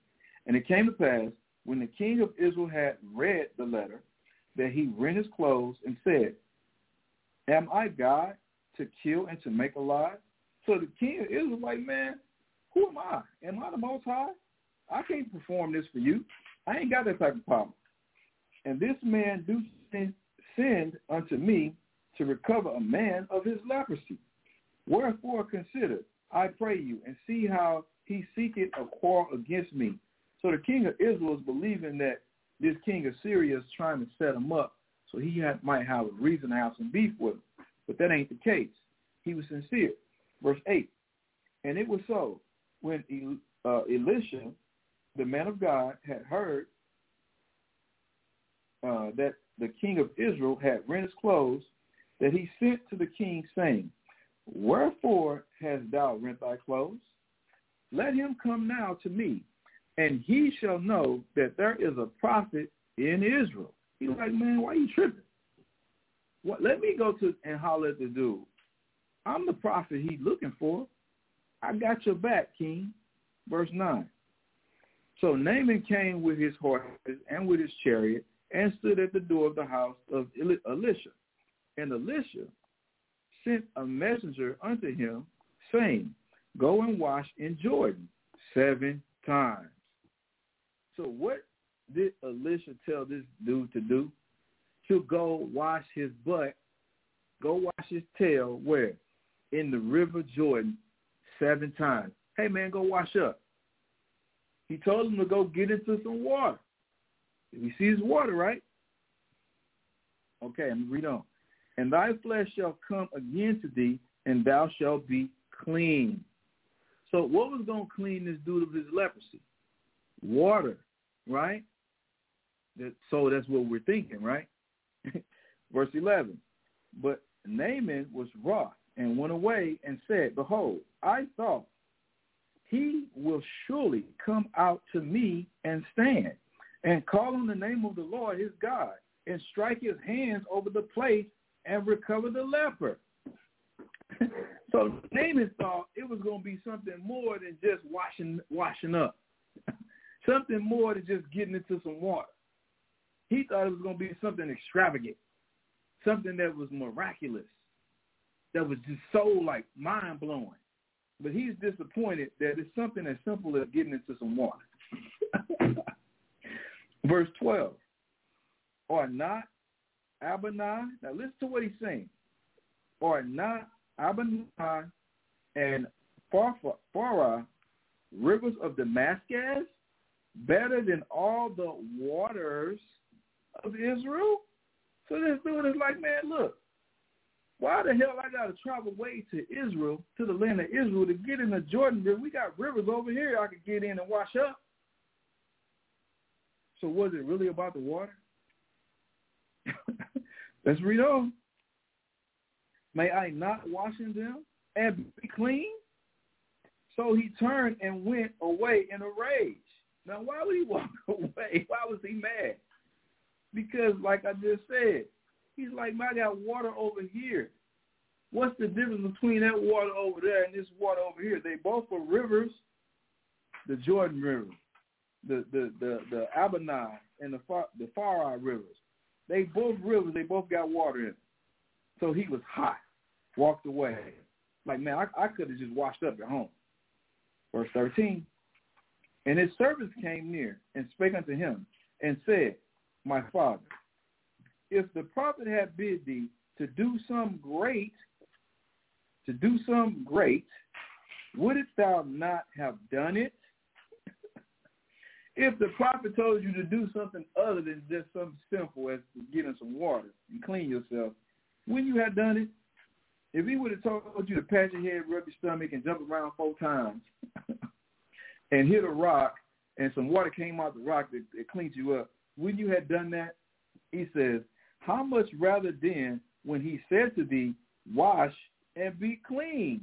And it came to pass, when the king of Israel had read the letter, that he rent his clothes and said, Am I God to kill and to make alive? So the king of Israel was like, man, who am I? Am I the Most High? I can't perform this for you. I ain't got that type of power. And this man do send, send unto me to recover a man of his leprosy. Wherefore consider, I pray you, and see how he seeketh a quarrel against me. So the king of Israel is believing that this king of Syria is trying to set him up so he had, might have a reason to have some beef with him. But that ain't the case. He was sincere. Verse 8, And it was so when uh, Elisha, the man of God, had heard uh, that the king of Israel had rent his clothes, that he sent to the king, saying, Wherefore hast thou rent thy clothes? Let him come now to me, and he shall know that there is a prophet in Israel. He's like, man, why you tripping? What? Let me go to and holler at the dude. I'm the prophet he's looking for. I got your back, king. Verse 9. So Naaman came with his horses and with his chariot and stood at the door of the house of Elisha. And Elisha sent a messenger unto him, saying, Go and wash in Jordan seven times. So what did Elisha tell this dude to do? To go wash his butt, go wash his tail, where? In the river Jordan seven times. Hey, man, go wash up. He told him to go get into some water. If he sees water, right? Okay, I'm read on. And thy flesh shall come again to thee, and thou shalt be clean. So what was going to clean this dude of his leprosy? Water, right? So that's what we're thinking, right? Verse 11. But Naaman was wroth and went away and said, Behold, I thought he will surely come out to me and stand and call on the name of the Lord his God and strike his hands over the place and recover the leper. so Naaman thought it was going to be something more than just washing washing up, something more than just getting into some water. He thought it was going to be something extravagant, something that was miraculous that was just so like mind blowing. But he's disappointed that it's something as simple as getting into some water. Verse 12. Or not Abana, now listen to what he's saying. Or not Abana and Pharpar, rivers of Damascus, better than all the waters of Israel? So this dude is like, man, look, why the hell I got to travel way to Israel, to the land of Israel, to get in the Jordan River? We got rivers over here I could get in and wash up. So was it really about the water? Let's read on. May I not wash in them and be clean? So he turned and went away in a rage. Now, why would he walk away? Why was he mad? Because, like I just said, He's like, I got water over here. What's the difference between that water over there and this water over here? They both are rivers. The Jordan River, the the the the Abana and the Far, the Farai rivers. They both rivers. They both got water in. Them. So he was hot, walked away. Like, man, I, I could have just washed up at home. Verse 13. And his servants came near and spake unto him and said, My father, if the prophet had bid thee to do some great, to do some great, wouldst thou not have done it? if the prophet told you to do something other than just something simple as to get some water and clean yourself, wouldn't you have done it? If he would have told you to pat your head, rub your stomach, and jump around four times and hit a rock and some water came out the rock that, that cleaned you up, wouldn't you have done that? He says, how much rather then when he said to thee, wash and be clean?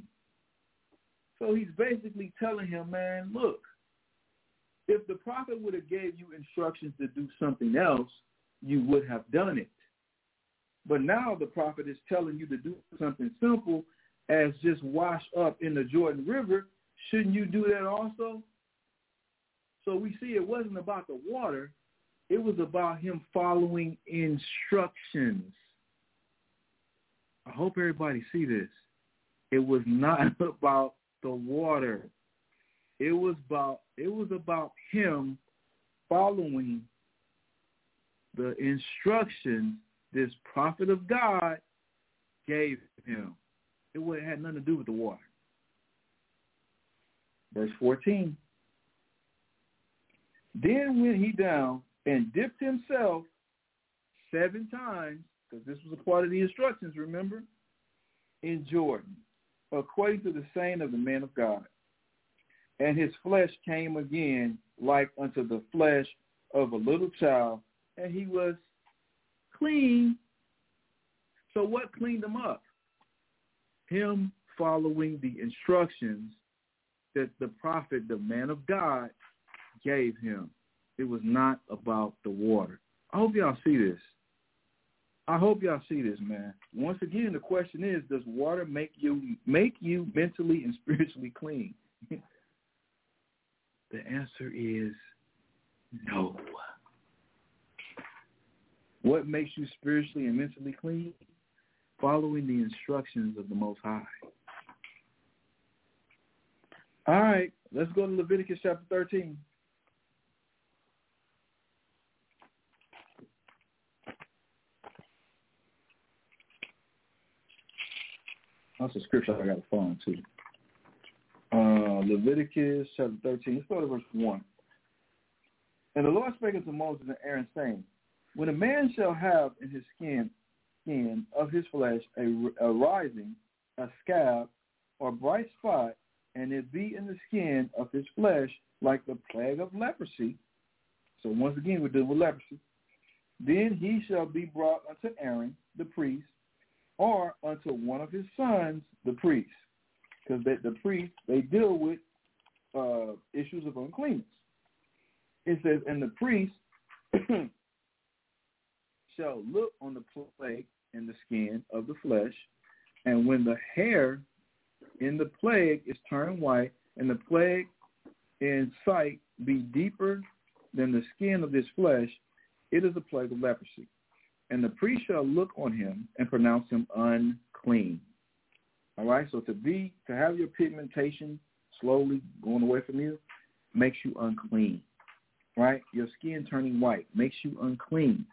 So he's basically telling him, man, look, if the prophet would have gave you instructions to do something else, you would have done it. But now the prophet is telling you to do something simple as just wash up in the Jordan River. Shouldn't you do that also? So we see it wasn't about the water. It was about him following instructions. I hope everybody see this. It was not about the water. It was about it was about him following the instructions this prophet of God gave him. It had nothing to do with the water. Verse 14. Then went he down and dipped himself seven times, because this was a part of the instructions, remember, in Jordan, according to the saying of the man of God. And his flesh came again like unto the flesh of a little child, and he was clean. So what cleaned him up? Him following the instructions that the prophet, the man of God, gave him. It was not about the water. I hope y'all see this. I hope y'all see this, man. Once again, the question is, does water make you make you mentally and spiritually clean? the answer is no. What makes you spiritually and mentally clean? Following the instructions of the Most High. All right, let's go to Leviticus chapter 13. That's a scripture I got to find too. Uh, Leviticus chapter 13. Let's go to verse 1. And the Lord spake unto Moses and Aaron, saying, When a man shall have in his skin, skin of his flesh a, a rising, a scab, or bright spot, and it be in the skin of his flesh like the plague of leprosy. So once again, we're dealing with leprosy. Then he shall be brought unto Aaron, the priest, or unto one of his sons, the priest, because the priest they deal with uh, issues of uncleanness. It says, and the priest shall look on the plague in the skin of the flesh, and when the hair in the plague is turned white, and the plague in sight be deeper than the skin of this flesh, it is a plague of leprosy and the priest shall look on him and pronounce him unclean. All right, so to be to have your pigmentation slowly going away from you makes you unclean. Right? Your skin turning white makes you unclean.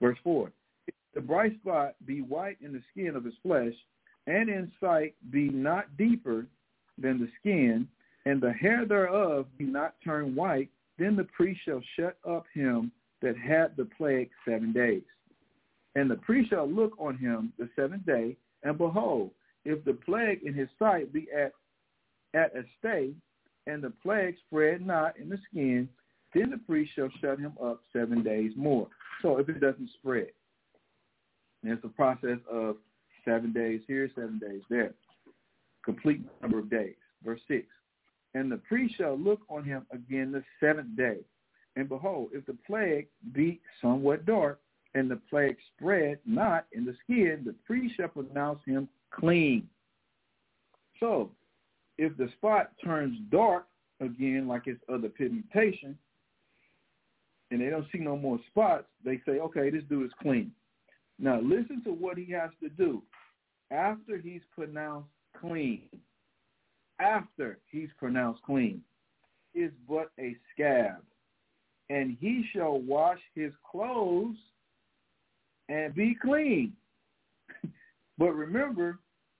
Verse 4. If the bright spot be white in the skin of his flesh, and in sight be not deeper than the skin, and the hair thereof be not turned white, then the priest shall shut up him that had the plague seven days. And the priest shall look on him the seventh day, and behold, if the plague in his sight be at at a stay, and the plague spread not in the skin, then the priest shall shut him up seven days more. So if it doesn't spread, and it's a process of seven days here, seven days there, complete number of days. Verse six, and the priest shall look on him again the seventh day, and behold, if the plague be somewhat dark, and the plague spread not in the skin, the priest shall pronounce him clean. So, if the spot turns dark again, like its other pigmentation, and they don't see no more spots, they say, okay, this dude is clean. Now, listen to what he has to do after he's pronounced clean, after he's pronounced clean, is but a scab, and he shall wash his clothes and be clean. but remember,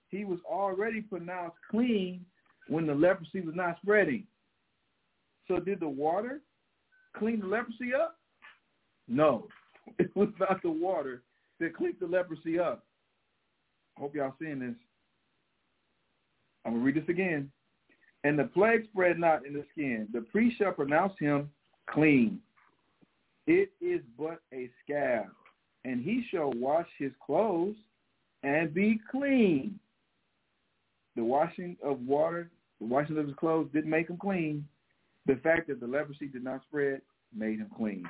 he was already pronounced clean when the leprosy was not spreading. So did the water clean the leprosy up? No, it was not the water that cleaned the leprosy up. Hope y'all seeing this. I'm going to read this again. And the plague spread not in the skin. The priest shall pronounce him clean. It is but a scab, and he shall wash his clothes and be clean. The washing of water, the washing of his clothes didn't make him clean. The fact that the leprosy did not spread made him clean.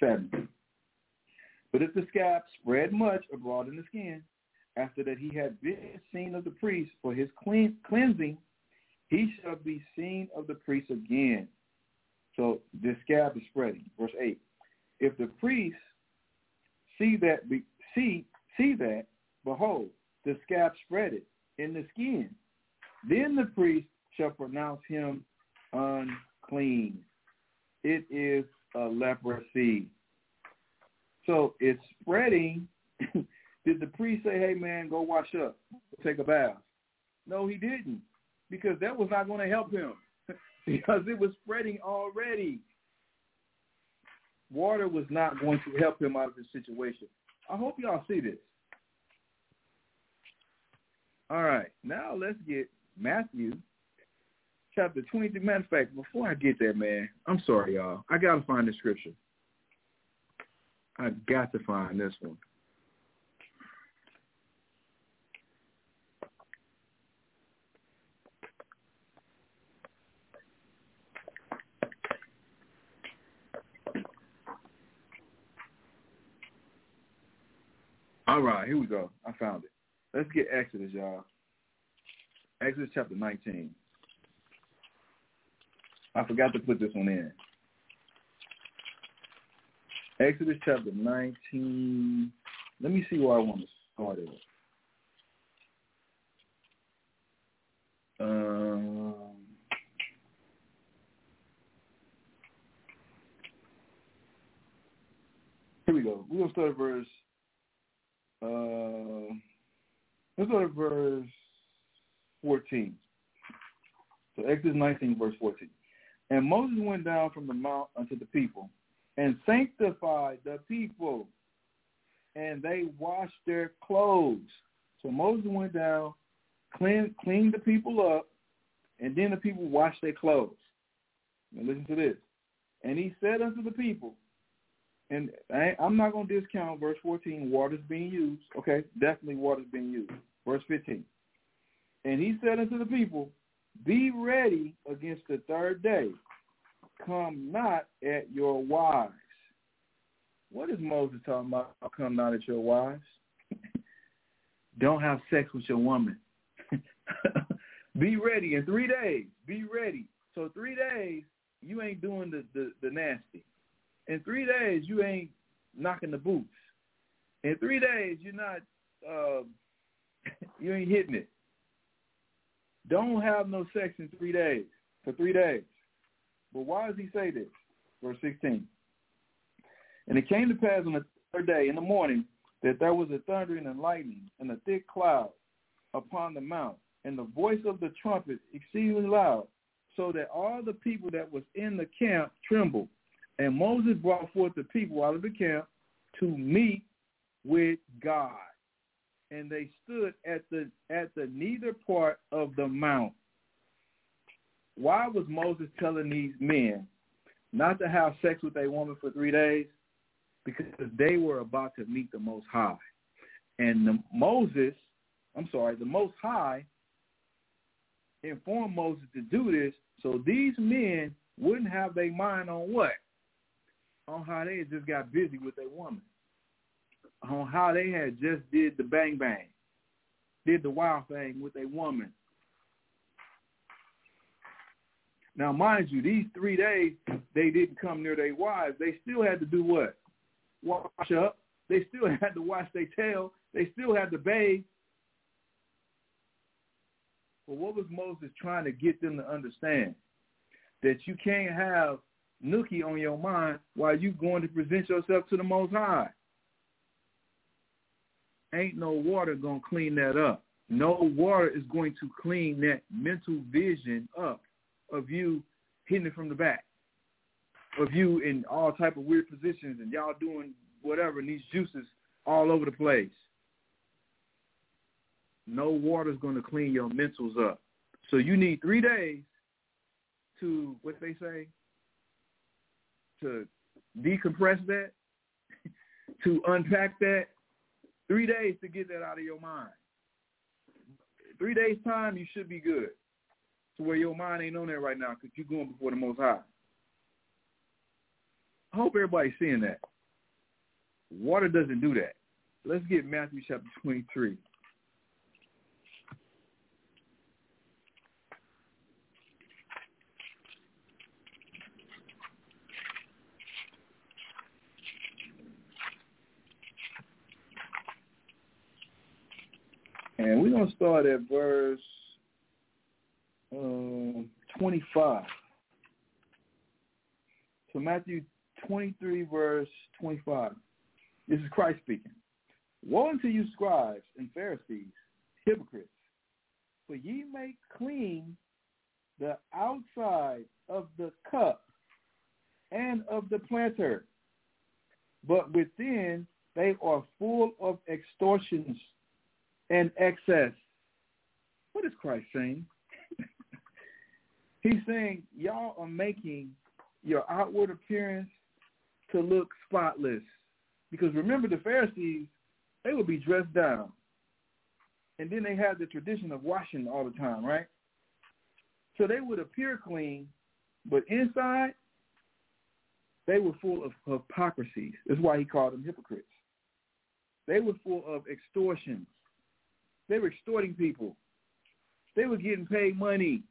Seven. But if the scab spread much abroad in the skin, after that he had been seen of the priest for his clean, cleansing, he shall be seen of the priest again. So this scab is spreading. Verse 8. If the priest see that, be, see, see that, behold, the scab spreaded in the skin, then the priest shall pronounce him unclean. It is a leprosy. So it's spreading. Did the priest say, hey, man, go wash up, take a bath? No, he didn't, because that was not going to help him, because it was spreading already. Water was not going to help him out of this situation. I hope y'all see this. All right, now let's get Matthew chapter 23. Matter of fact, before I get there, man, I'm sorry, y'all. I got to find the scripture. I got to find this one. All right, here we go. I found it. Let's get Exodus, y'all. Exodus chapter 19. I forgot to put this one in. Exodus chapter 19. Let me see where I want to start it. Um, here we go. We're going to start at verse, uh, let's go to verse 14. So Exodus 19, verse 14. And Moses went down from the mount unto the people and sanctified the people, and they washed their clothes. So Moses went down, cleaned, cleaned the people up, and then the people washed their clothes. Now listen to this. And he said unto the people, and I, I'm not going to discount verse 14, water's being used. Okay, definitely water's being used. Verse 15. And he said unto the people, be ready against the third day. Come not at your wives. What is Moses talking about? Come not at your wives. Don't have sex with your woman. Be ready in three days. Be ready. So three days, you ain't doing the, the, the nasty. In three days, you ain't knocking the boots. In three days, you're not, uh, you ain't hitting it. Don't have no sex in three days, for three days. But why does he say this? Verse 16. And it came to pass on the third day in the morning that there was a thundering and lightning and a thick cloud upon the mount, and the voice of the trumpet exceedingly loud, so that all the people that was in the camp trembled. And Moses brought forth the people out of the camp to meet with God and they stood at the at the neither part of the mount. Why was Moses telling these men not to have sex with a woman for three days? Because they were about to meet the Most High. And the, Moses, I'm sorry, the Most High informed Moses to do this so these men wouldn't have their mind on what? On how they just got busy with a woman on how they had just did the bang bang, did the wild thing with a woman. Now, mind you, these three days they didn't come near their wives. They still had to do what? Wash up. They still had to wash their tail. They still had to bathe. But what was Moses trying to get them to understand? That you can't have nookie on your mind while you going to present yourself to the Most High. Ain't no water going to clean that up. No water is going to clean that mental vision up of you hitting it from the back, of you in all type of weird positions and y'all doing whatever and these juices all over the place. No water's going to clean your mentals up. So you need three days to, what they say, to decompress that, to unpack that, three days to get that out of your mind. Three days time, you should be good. To where your mind ain't on that right now because you're going before the Most High. I hope everybody's seeing that. Water doesn't do that. Let's get Matthew chapter 23. We're going to start at verse um, 25. So Matthew 23, verse 25. This is Christ speaking. Woe unto you, scribes and Pharisees, hypocrites, for ye make clean the outside of the cup and of the planter, but within they are full of extortions and excess. What is Christ saying? He's saying y'all are making your outward appearance to look spotless. Because remember the Pharisees, they would be dressed down. And then they had the tradition of washing all the time, right? So they would appear clean, but inside, they were full of hypocrisies. That's why he called them hypocrites. They were full of extortions. They were extorting people. They were getting paid money.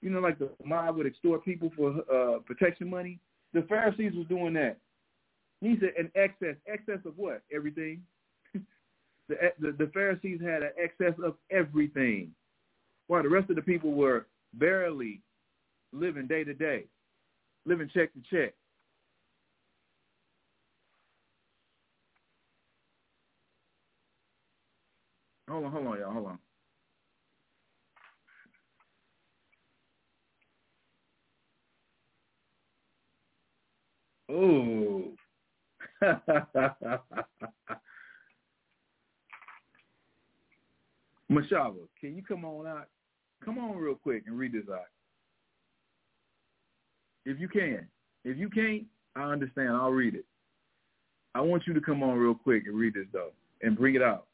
You know, like the mob would extort people for uh, protection money. The Pharisees was doing that. He said an excess. Excess of what? Everything. the, the the Pharisees had an excess of everything, while the rest of the people were barely living day to day, living check to check. Hold on, hold on, y'all. Hold on. Oh. Mashaba, can you come on out? Come on real quick and read this out. If you can. If you can't, I understand. I'll read it. I want you to come on real quick and read this, though, and bring it out.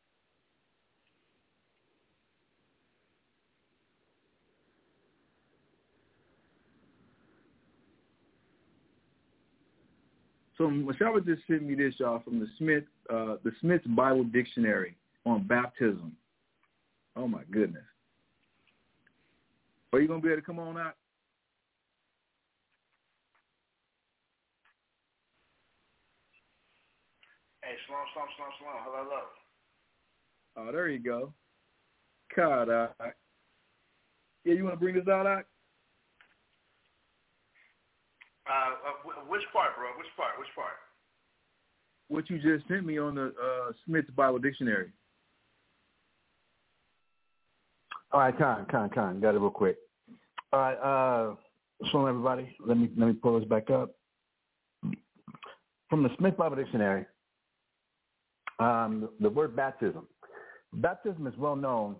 So Mashaba just sent me this, y'all, from the Smith, uh, the Smith's Bible Dictionary on baptism. Oh my goodness. Are you gonna be able to come on out? Hey, shalom, shalom, shalom, shalom. Hello, hello. Oh, there you go. God, uh, yeah, you want to bring this out, out? Uh, uh, which part, bro? Which part? Which part? What you just sent me on the uh, Smith's Bible Dictionary. All right, Con, Con, Con. Got it real quick. All right, uh, so everybody, let me let me pull this back up from the Smith Bible Dictionary. Um, the word baptism. Baptism is well known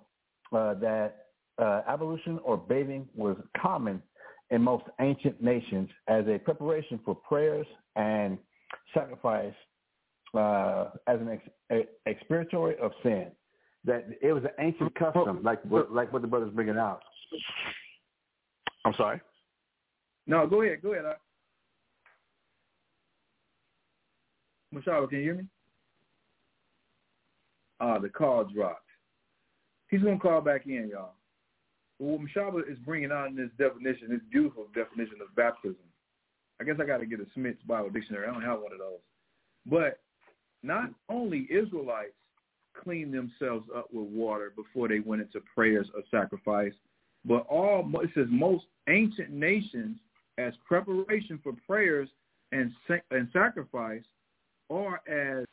uh, that uh, ablution or bathing was common in most ancient nations as a preparation for prayers and sacrifice uh, as an ex- expiatory of sin. That it was an ancient custom, like what, like what the brother's bringing out. I'm sorry. No, go ahead. Go ahead. I... Mashaba, can you hear me? Ah, uh, the call dropped. He's going to call back in, y'all. What Mashaba is bringing out in this definition, this beautiful definition of baptism, I guess I got to get a Smith's Bible Dictionary. I don't have one of those. But not only Israelites cleaned themselves up with water before they went into prayers or sacrifice, But all it says most ancient nations, as preparation for prayers and and sacrifice, or as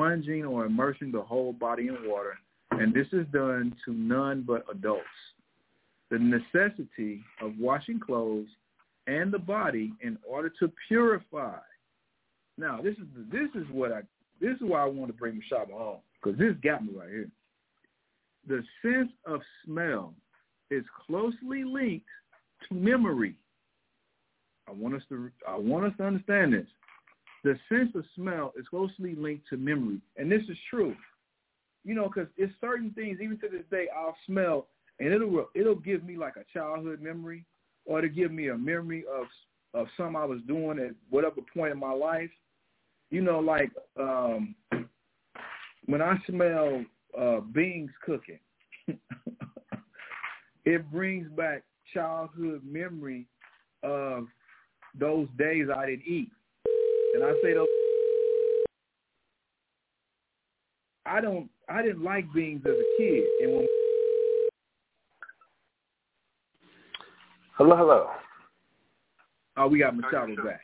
plunging or immersing the whole body in water, and this is done to none but adults. The necessity of washing clothes and the body in order to purify. Now, this is this is what I this is why I want to bring shop home because this got me right here. The sense of smell is closely linked to memory. I want us to I want us to understand this. The sense of smell is closely linked to memory, and this is true. You know, because it's certain things. Even to this day, I'll smell, and it'll it'll give me like a childhood memory, or to give me a memory of of something I was doing at whatever point in my life. You know, like um when I smell uh beans cooking, it brings back childhood memory of those days I didn't eat. And I say those I don't I didn't like beans as a kid and when Hello, hello. Oh, we got Machado back.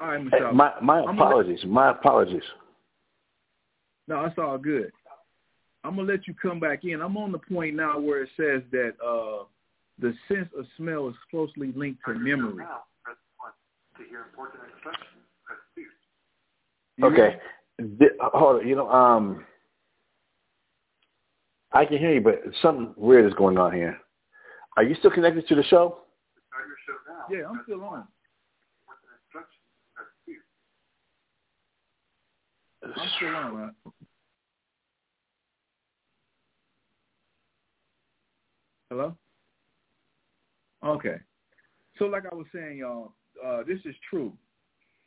All right, Machado. Hey, my my apologies. Let, my apologies. No, it's all good. I'm gonna let you come back in. I'm on the point now where it says that uh, the sense of smell is closely linked to memory. Okay. hold on. You know, um, I can hear you, but something weird is going on here. Are you still connected to the show? Yeah, I'm still on. I'm still on, right? Hello? Okay. So like I was saying, y'all, uh, this is true.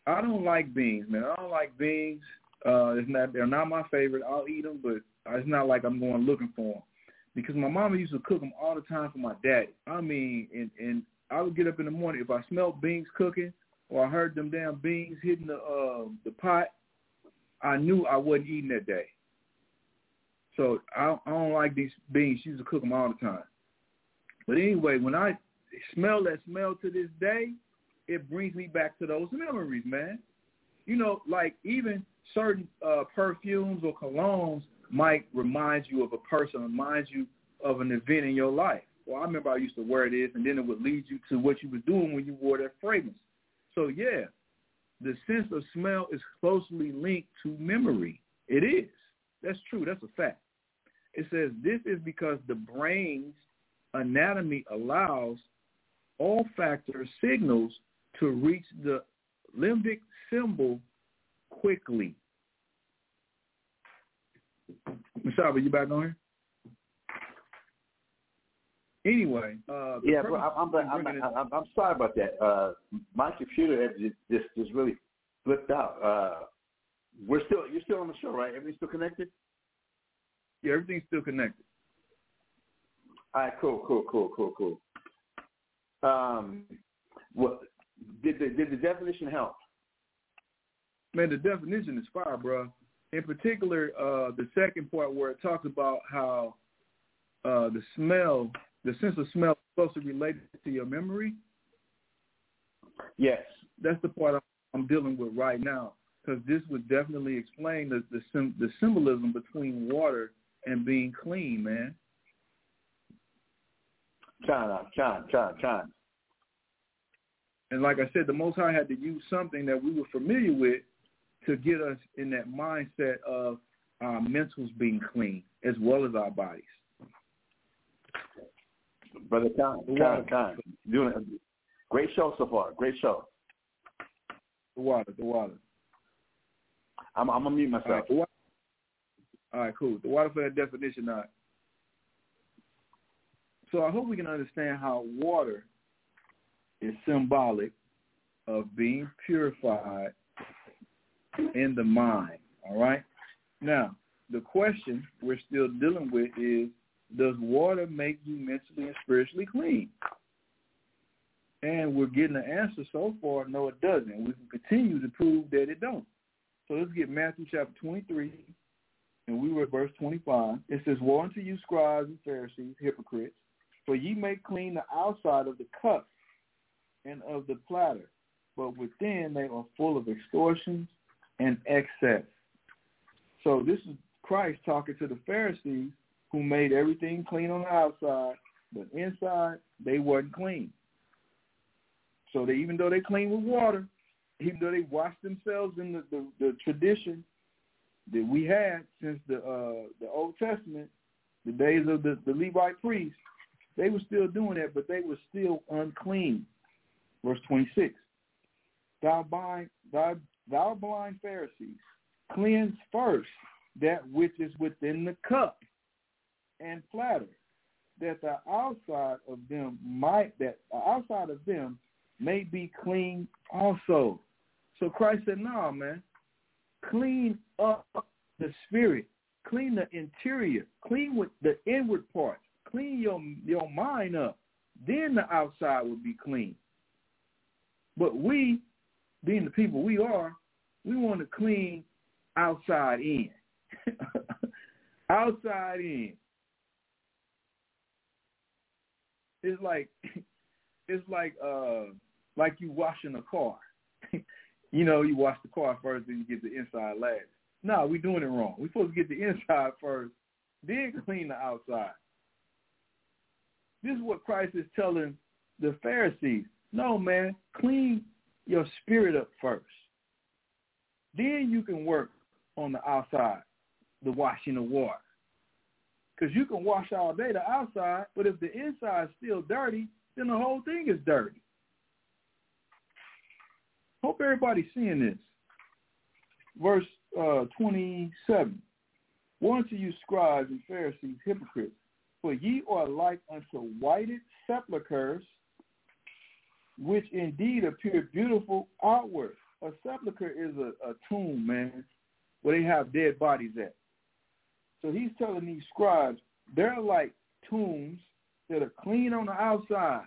I don't like beans, man. I don't like beans. Uh, it's not they're not my favorite. I'll eat them, but it's not like I'm going looking for them because my mama used to cook them all the time for my daddy. I mean, and and I would get up in the morning if I smelled beans cooking or I heard them damn beans hitting the uh, the pot, I knew I wasn't eating that day. So I, I don't like these beans. She used to cook them all the time. But anyway, when I smell that smell to this day, it brings me back to those memories, man. You know, like even certain uh, perfumes or colognes might remind you of a person, remind you of an event in your life. Well, I remember I used to wear this, and then it would lead you to what you was doing when you wore that fragrance. So yeah, the sense of smell is closely linked to memory. It is. That's true. That's a fact. It says this is because the brain's anatomy allows olfactory signals to reach the limbic symbol quickly. Michelle, you back on here? Anyway, uh, yeah, I'm, I'm, I'm, I'm, I'm sorry about that. Uh, my computer just, just just really flipped out. Uh, we're still you're still on the show, right? Everything's still connected. Yeah, everything's still connected. All right, cool, cool, cool, cool, cool. Um, what did the did the definition help? Man, the definition is fire, bro. In particular, uh, the second part where it talks about how uh, the smell, the sense of smell, is supposed to relate to your memory. Yes, that's the part I'm dealing with right now because this would definitely explain the the, the symbolism between water and being clean, man. China, China, China, China. And like I said, the Most High had to use something that we were familiar with to get us in that mindset of our mentals being clean. as well as our bodies. Brother Khan, Khan, Khan, doing a great show so far. Great show. The water, the water. I'm, I'm gonna mute myself. right, the water. All right, cool. The water for that definition Not. So I hope we can understand how water is symbolic of being purified in the mind. All right. Now, the question we're still dealing with is, does water make you mentally and spiritually clean? And we're getting the answer so far, no, it doesn't. We can continue to prove that it don't. So let's get Matthew chapter 23, and we were at verse 25. It says, Woe unto you, scribes and Pharisees, hypocrites, for ye make clean the outside of the cup and of the platter, but within they are full of extortions and excess. So this is Christ talking to the Pharisees who made everything clean on the outside, but inside they wasn't clean. So they, even though they clean with water, even though they washed themselves in the, the, the tradition that we had since the uh, the Old Testament, the days of the, the Levite priests, they were still doing that, but they were still unclean. Verse 26. Thou blind, thou, thou blind Pharisees, cleanse first that which is within the cup and platter, that the outside of them might that the outside of them may be clean also. So Christ said, No, man, clean up the spirit, clean the interior, clean with the inward parts, clean your your mind up. Then the outside will be clean. But we, being the people we are, we want to clean outside in. outside in. It's like it's like uh like you washing a car. you know, you wash the car first, then you get the inside last. No, we're doing it wrong. We're supposed to get the inside first, then clean the outside. This is what Christ is telling the Pharisees. No, man, clean your spirit up first. Then you can work on the outside, the washing of water. Because you can wash all day the outside, but if the inside is still dirty, then the whole thing is dirty. Hope everybody's seeing this. Verse uh, 27. Woe unto you scribes and Pharisees, hypocrites, for ye are like unto whited sepulchres, which indeed appear beautiful outward. A sepulcher is a, a tomb, man, where they have dead bodies at. So he's telling these scribes, they're like tombs that are clean on the outside,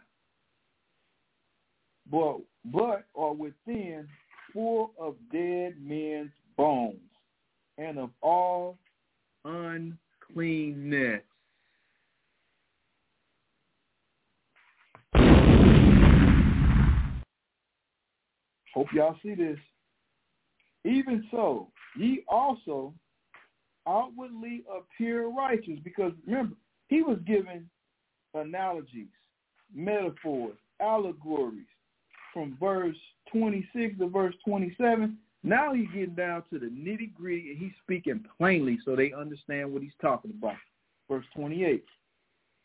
but but are within full of dead men's bones and of all uncleanness. Hope y'all see this. Even so, ye also outwardly appear righteous, because remember, he was giving analogies, metaphors, allegories from verse 26 to verse 27. Now he's getting down to the nitty gritty and he's speaking plainly so they understand what he's talking about. Verse 28.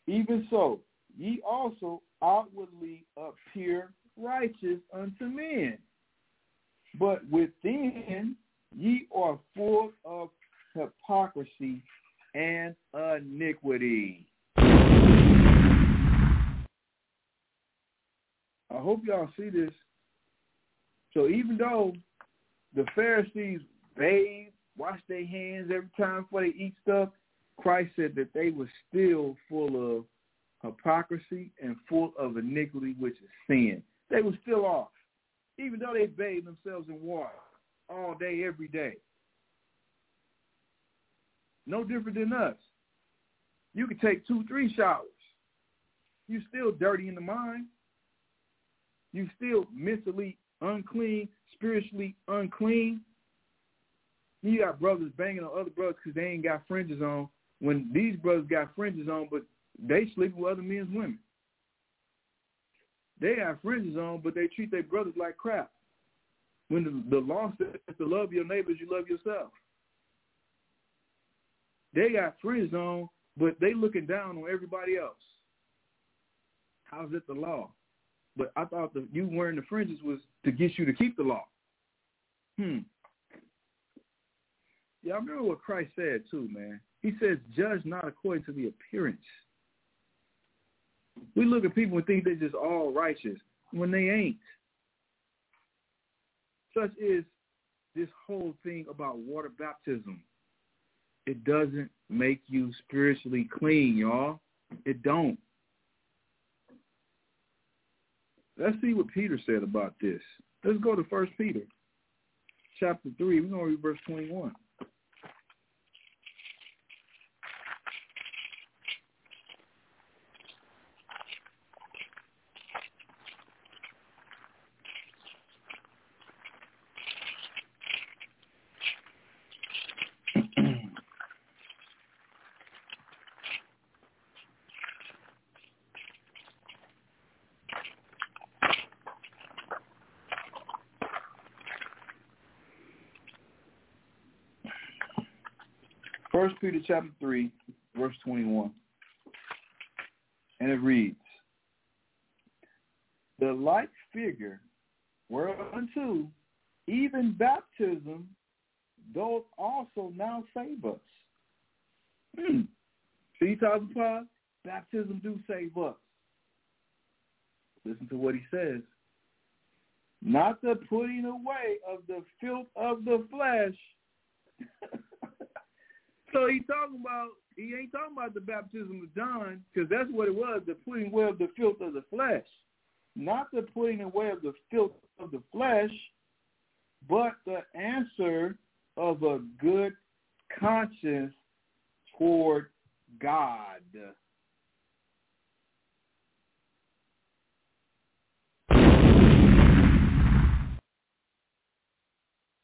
Even so, ye also outwardly appear righteous unto men, but within ye are full of hypocrisy and iniquity. I hope y'all see this. So even though the Pharisees bathe, wash their hands every time before they eat stuff, Christ said that they were still full of hypocrisy and full of iniquity, which is sin. They were still off, even though they bathe themselves in water all day, every day. No different than us. You could take two, three showers. You still dirty in the mind. You still mentally unclean, spiritually unclean. You got brothers banging on other brothers because they ain't got fringes on. When these brothers got fringes on, but they sleep with other men's women. They have fringes on, but they treat their brothers like crap. When the, the law says to love your neighbors, you love yourself. They got fringes on, but they looking down on everybody else. How's it the law? But I thought that you wearing the fringes was to get you to keep the law. Hmm. Yeah, I remember what Christ said too, man. He says, judge not according to the appearance. We look at people and think they're just all righteous when they ain't. Such is this whole thing about water baptism. It doesn't make you spiritually clean, y'all. It don't. Let's see what Peter said about this. Let's go to First Peter, chapter three. We're gonna read verse twenty-one. First Peter chapter 3, verse 21. And it reads, The like figure whereunto even baptism doth also now save us. Hmm. See, talking about baptism do save us. Listen to what he says. Not the putting away of the filth of the flesh So he talking about he ain't talking about the baptism of John because that's what it was, the putting away of the filth of the flesh. Not the putting away of the filth of the flesh, but the answer of a good conscience toward God.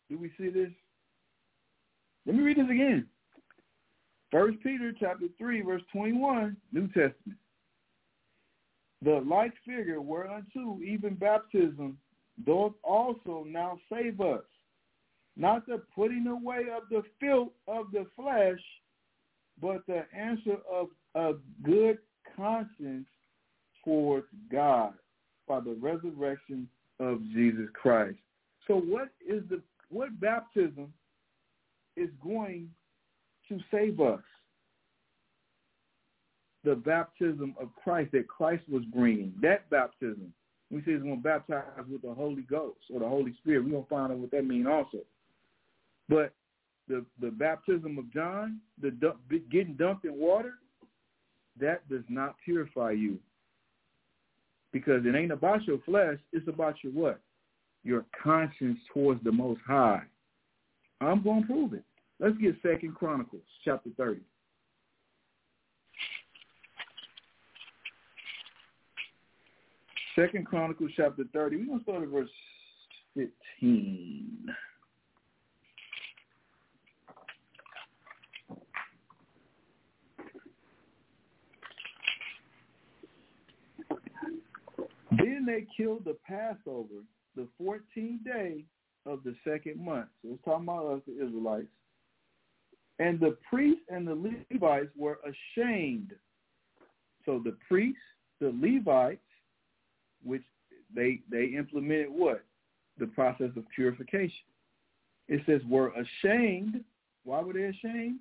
Do we see this? Let me read this again. First Peter chapter 3, verse 21, New Testament. The like figure whereunto even baptism doth also now save us, not the putting away of the filth of the flesh, but the answer of a good conscience towards God by the resurrection of Jesus Christ. So what is the what baptism is going to save us. The baptism of Christ that Christ was bringing, that baptism. We say he's going to baptize with the Holy Ghost or the Holy Spirit. We're going to find out what that means also. But the, the baptism of John, the dump, getting dumped in water, that does not purify you. Because it ain't about your flesh, it's about your what? Your conscience towards the Most High. I'm going to prove it. Let's get Second Chronicles chapter 30. Second Chronicles chapter 30. We're going to start at verse 15. Then they killed the Passover the 14th day of the second month. So it's talking about us, the Israelites. And the priests and the Levites were ashamed. So the priests, the Levites, which they they implemented what? The process of purification. It says were ashamed. Why were they ashamed?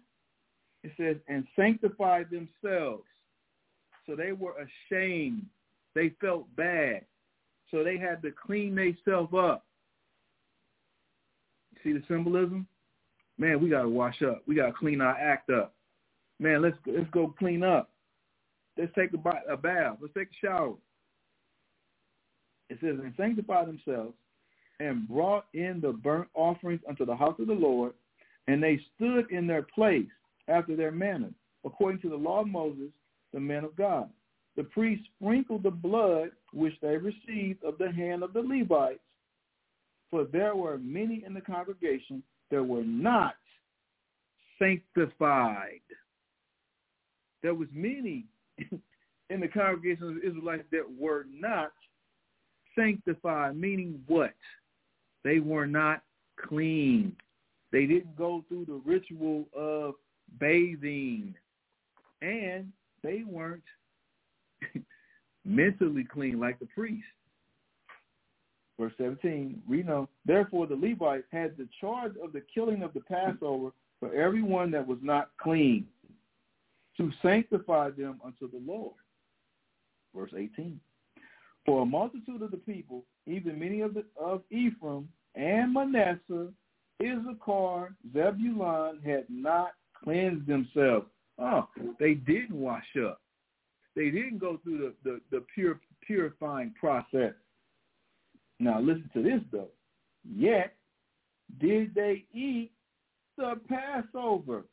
It says and sanctified themselves. So they were ashamed. They felt bad. So they had to clean themselves up. See the symbolism? Man, we got to wash up. We got to clean our act up. Man, let's let's go clean up. Let's take a, a bath. Let's take a shower. It says, and sanctify themselves and brought in the burnt offerings unto the house of the Lord, and they stood in their place after their manner, according to the law of Moses, the man of God. The priests sprinkled the blood which they received of the hand of the Levites, for there were many in the congregation that were not sanctified. There was many in the congregation of Israelites that were not sanctified, meaning what? They were not clean. They didn't go through the ritual of bathing, and they weren't mentally clean like the priest. Verse 17, we know, therefore the Levites had the charge of the killing of the Passover for everyone that was not clean, to sanctify them unto the Lord. Verse 18, for a multitude of the people, even many of, the, of Ephraim and Manasseh, Issachar, Zebulun had not cleansed themselves. Oh, they didn't wash up. They didn't go through the, the, the pure, purifying process now listen to this though. Yet did they eat the Passover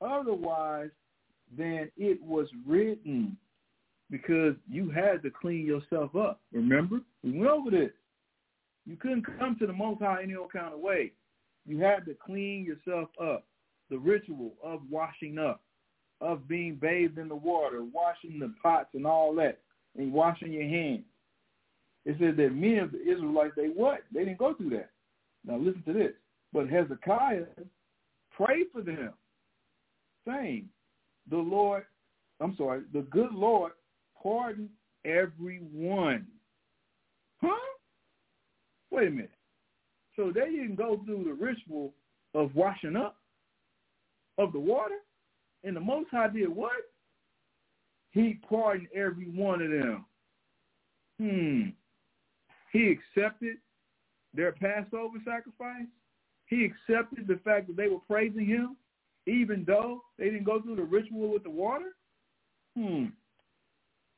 otherwise than it was written because you had to clean yourself up. Remember? We went over this. You couldn't come to the Most High any old kind of way. You had to clean yourself up. The ritual of washing up, of being bathed in the water, washing the pots and all that, and washing your hands. It says that many of the Israelites, they what? They didn't go through that. Now listen to this. But Hezekiah prayed for them, saying, the Lord, I'm sorry, the good Lord pardon everyone. Huh? Wait a minute. So they didn't go through the ritual of washing up of the water? And the Most High did what? He pardoned every one of them. Hmm. He accepted their Passover sacrifice. He accepted the fact that they were praising him, even though they didn't go through the ritual with the water. Hmm.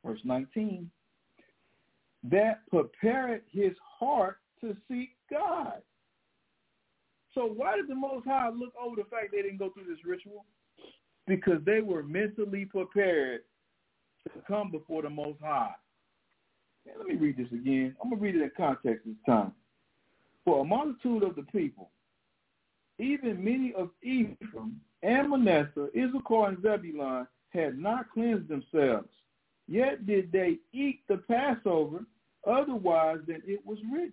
Verse 19. That prepared his heart to seek God. So why did the Most High look over the fact they didn't go through this ritual? Because they were mentally prepared to come before the Most High. Let me read this again. I'm going to read it in context this time. For a multitude of the people, even many of Ephraim and Manasseh, Issachar and Zebulun, had not cleansed themselves. Yet did they eat the Passover otherwise than it was written.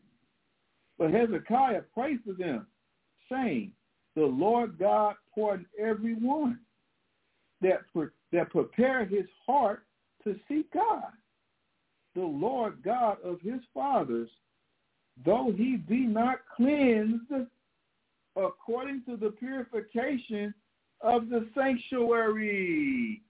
But Hezekiah prayed for them, saying, The Lord God pardon every one that, that prepared his heart to seek God the Lord God of his fathers, though he be not cleansed according to the purification of the sanctuary.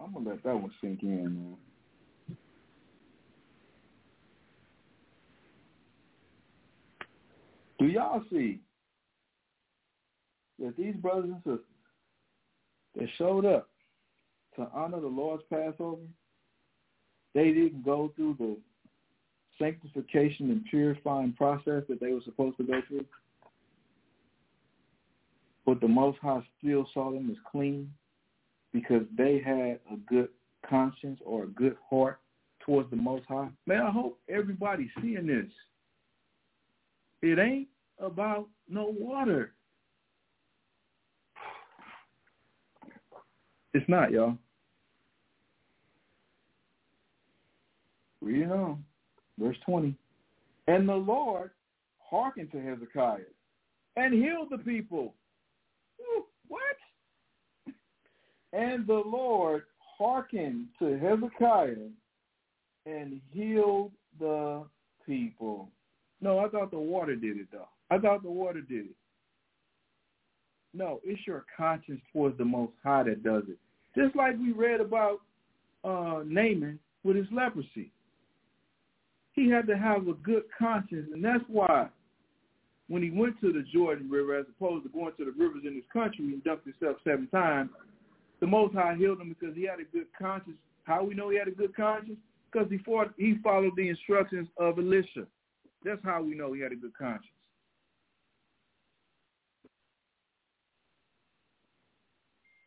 I'm gonna let that one sink in, man. Do y'all see that these brothers and sisters that showed up to honor the Lord's Passover, they didn't go through the sanctification and purifying process that they were supposed to go through? But the Most High still saw them as clean because they had a good conscience or a good heart towards the Most High. Man, I hope everybody's seeing this. It ain't about no water. It's not, y'all. Read on. Verse 20. And the Lord hearkened to Hezekiah and healed the people. What? And the Lord hearkened to Hezekiah and healed the people. No, I thought the water did it though. I thought the water did it. No, it's your conscience towards the Most High that does it. Just like we read about uh, Naaman with his leprosy. He had to have a good conscience, and that's why when he went to the Jordan River, as opposed to going to the rivers in his country and dunked himself seven times, the Most High healed him because he had a good conscience. How we know he had a good conscience? Because he, he followed the instructions of Elisha. That's how we know he had a good conscience.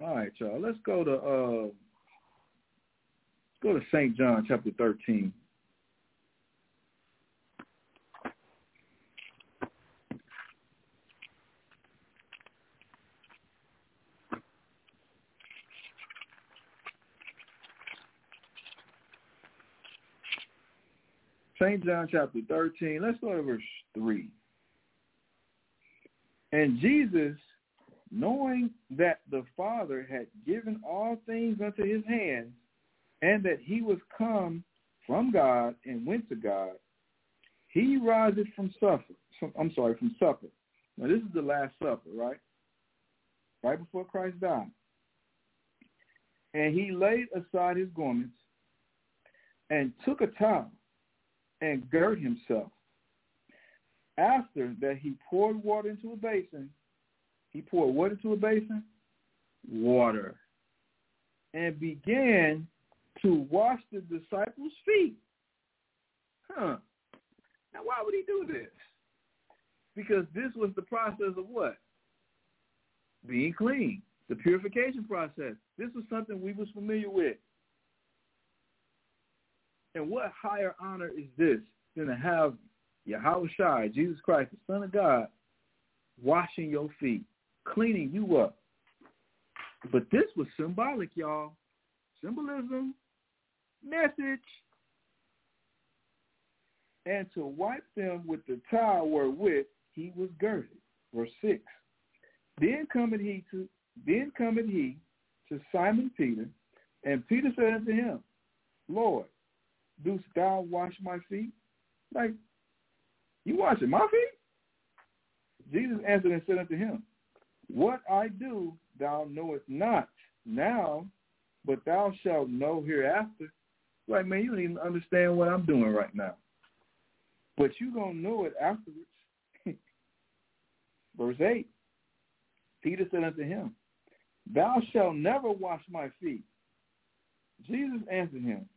All right, y'all. Let's go to uh, let's go to Saint John chapter thirteen. St. John chapter 13, let's go to verse 3. And Jesus knowing that the Father had given all things unto his hands, and that he was come from God and went to God, he riseth from supper. I'm sorry, from supper. Now this is the Last Supper, right? Right before Christ died. And he laid aside his garments and took a towel and girt himself. After that he poured water into a basin. He poured what into a basin? Water. And began to wash the disciples' feet. Huh. Now why would he do this? Because this was the process of what? Being clean. The purification process. This was something we was familiar with. And what higher honor is this than to have Yahweh Shai, Jesus Christ, the Son of God, washing your feet, cleaning you up. But this was symbolic, y'all. Symbolism, message. And to wipe them with the towel wherewith he was girded. Verse 6. Then cometh he to then cometh he to Simon Peter, and Peter said unto him, Lord, dost thou wash my feet? Like, you washing my feet? Jesus answered and said unto him, What I do thou knowest not now, but thou shalt know hereafter. Like, man, you don't even understand what I'm doing right now. But you going to know it afterwards. Verse 8, Peter said unto him, Thou shalt never wash my feet. Jesus answered him,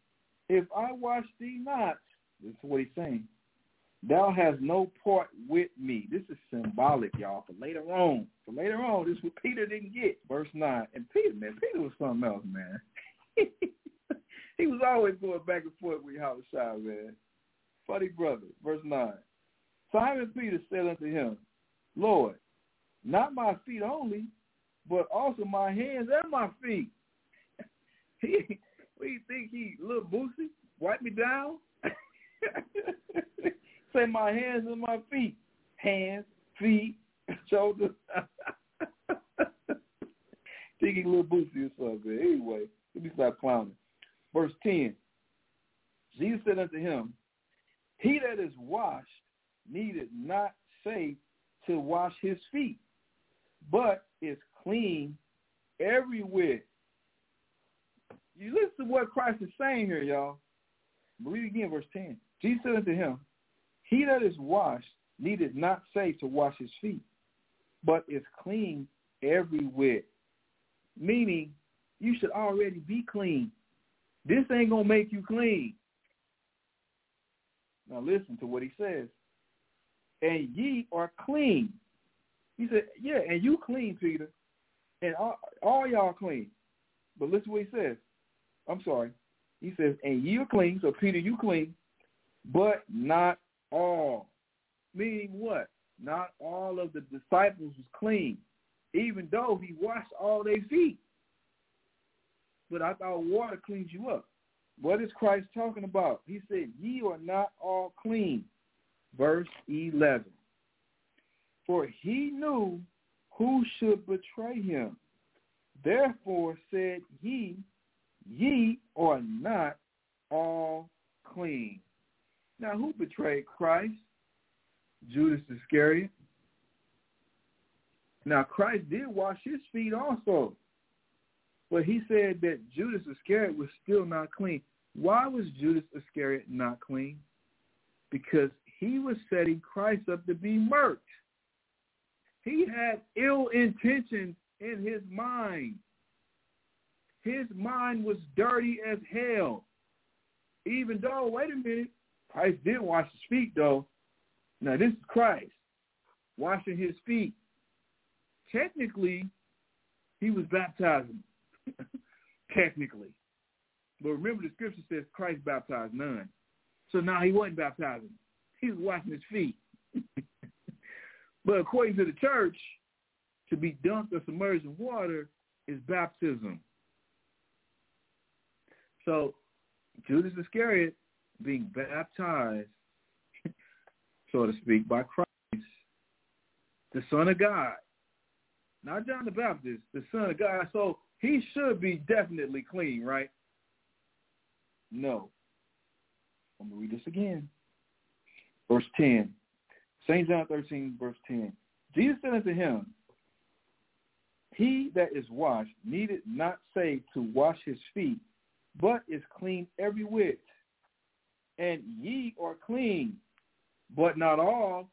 If I wash thee not, this is what he's saying, thou hast no part with me. This is symbolic, y'all, for later on. For later on, this is what Peter didn't get. Verse 9. And Peter, man, Peter was something else, man. he was always going back and forth with Yahushua, man. Funny brother. Verse 9. Simon Peter said unto him, Lord, not my feet only, but also my hands and my feet. he, what do you think he Lil Boosie, wipe me down. Say my hands and my feet, hands, feet, shoulders. Thinking Lil Boosie or something. Anyway, let me stop clowning. Verse ten. Jesus said unto him, He that is washed needed not say to wash his feet, but is clean everywhere. You listen to what Christ is saying here, y'all. Read again, verse 10. Jesus said unto him, He that is washed needed not say to wash his feet, but is clean everywhere. Meaning, you should already be clean. This ain't going to make you clean. Now listen to what he says. And ye are clean. He said, yeah, and you clean, Peter, and all, all y'all clean. But listen to what he says. I'm sorry. He says, and ye are clean. So Peter, you clean, but not all. Meaning what? Not all of the disciples was clean, even though he washed all their feet. But I thought water cleans you up. What is Christ talking about? He said, ye are not all clean. Verse 11. For he knew who should betray him. Therefore said he, ye are not all clean. Now who betrayed Christ? Judas Iscariot. Now Christ did wash his feet also. But he said that Judas Iscariot was still not clean. Why was Judas Iscariot not clean? Because he was setting Christ up to be murked. He had ill intentions in his mind. His mind was dirty as hell. Even though, wait a minute, Christ did wash his feet though. Now this is Christ washing his feet. Technically, he was baptizing. Technically. But remember the scripture says Christ baptized none. So now he wasn't baptizing. He was washing his feet. But according to the church, to be dunked or submerged in water is baptism. So Judas Iscariot being baptized, so to speak, by Christ, the Son of God. Not John the Baptist, the Son of God. So he should be definitely clean, right? No. I'm going to read this again. Verse 10. St. John 13, verse 10. Jesus said unto him, He that is washed needed not say to wash his feet, but is clean every whit. And ye are clean, but not all.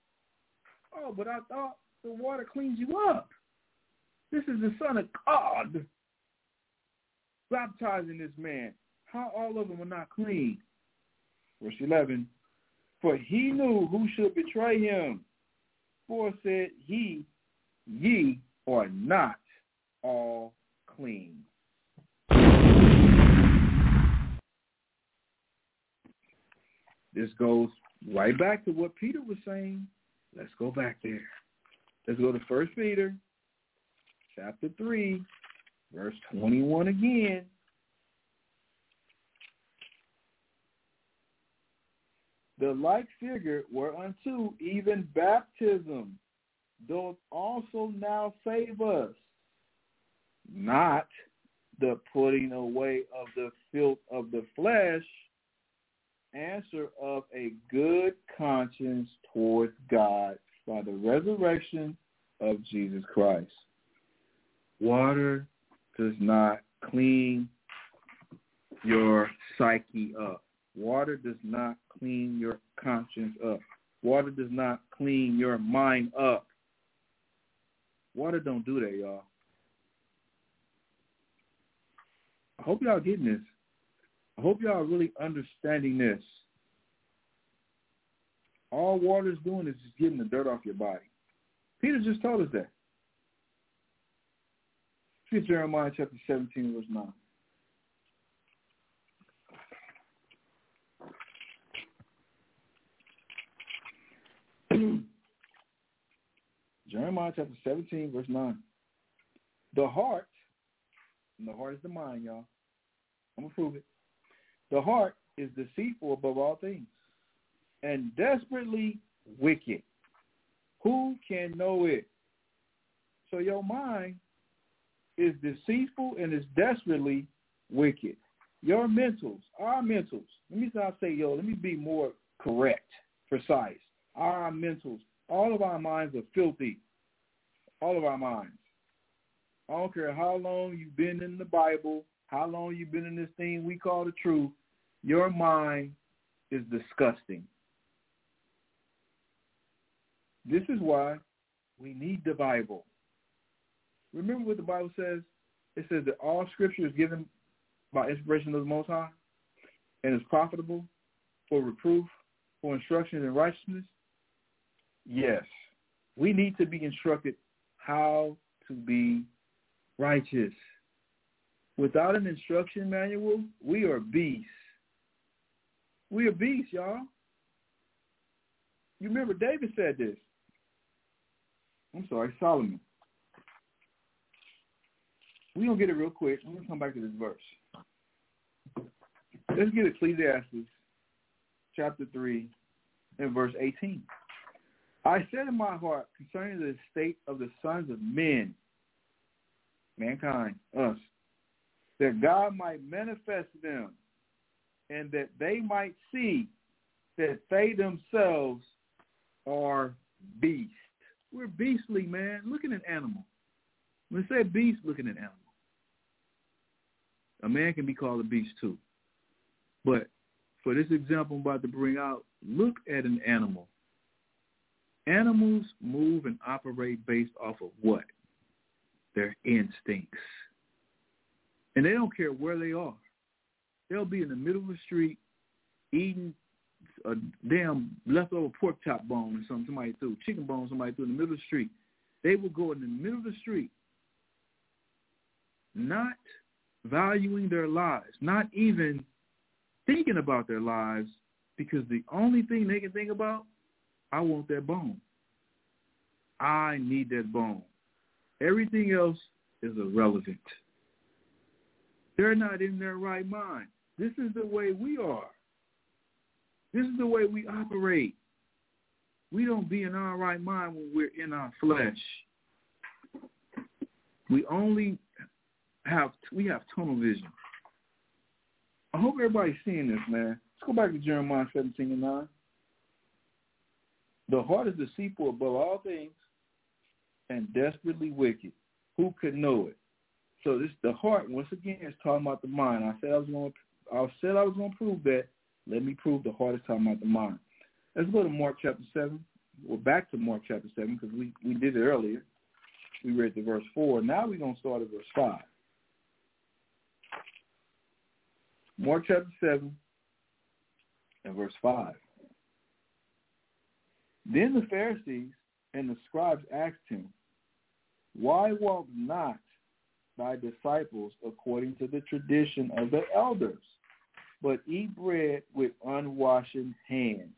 Oh, but I thought the water cleans you up. This is the Son of God baptizing this man. How all of them are not clean? Verse 11, for he knew who should betray him. For said he, ye are not all clean. This goes right back to what Peter was saying. Let's go back there. Let's go to First Peter chapter 3, verse 21 again. The like figure whereunto even baptism doth also now save us, not the putting away of the filth of the flesh, answer of a good conscience towards God by the resurrection of Jesus Christ. Water does not clean your psyche up. Water does not clean your conscience up. Water does not clean your mind up. Water don't do that, y'all. I hope y'all getting this. I hope y'all are really understanding this. All water is doing is just getting the dirt off your body. Peter just told us that. See Jeremiah chapter 17, verse 9. Jeremiah chapter 17, verse 9. The heart, and the heart is the mind, y'all. I'm going to prove it. The heart is deceitful above all things and desperately wicked. Who can know it? So your mind is deceitful and is desperately wicked. Your mentals, our mentals, let me not say yo, let me be more correct, precise. Our mentals, all of our minds are filthy. All of our minds. I don't care how long you've been in the Bible, how long you've been in this thing we call the truth, your mind is disgusting. This is why we need the Bible. Remember what the Bible says? It says that all scripture is given by inspiration of the Most High and is profitable for reproof, for instruction in righteousness. Yes, we need to be instructed how to be righteous. Without an instruction manual, we are beasts. We are beasts, y'all. You remember David said this. I'm sorry, Solomon. We're going to get it real quick. We're going to come back to this verse. Let's get Ecclesiastes chapter 3 and verse 18. I said in my heart concerning the state of the sons of men, mankind, us, that God might manifest them and that they might see that they themselves are beasts. We're beastly, man. Look at an animal. When it said beast, look at an animal. A man can be called a beast too. But for this example I'm about to bring out, look at an animal. Animals move and operate based off of what? Their instincts. And they don't care where they are. They'll be in the middle of the street eating a damn leftover pork chop bone or something somebody threw, chicken bone somebody threw in the middle of the street. They will go in the middle of the street, not valuing their lives, not even thinking about their lives, because the only thing they can think about I want that bone. I need that bone. Everything else is irrelevant. They're not in their right mind. This is the way we are. This is the way we operate. We don't be in our right mind when we're in our flesh. We only have we have tunnel vision. I hope everybody's seeing this, man. Let's go back to Jeremiah 17 and 9. The heart is deceitful above all things and desperately wicked. Who could know it? So this the heart once again is talking about the mind. I said I was going. I said I was going to prove that. Let me prove the hardest time about the mind. Let's go to Mark chapter seven. We're back to Mark chapter seven because we we did it earlier. We read the verse four. Now we're gonna start at verse five. Mark chapter seven and verse five. Then the Pharisees and the scribes asked him, Why walk not thy disciples according to the tradition of the elders, but eat bread with unwashed hands?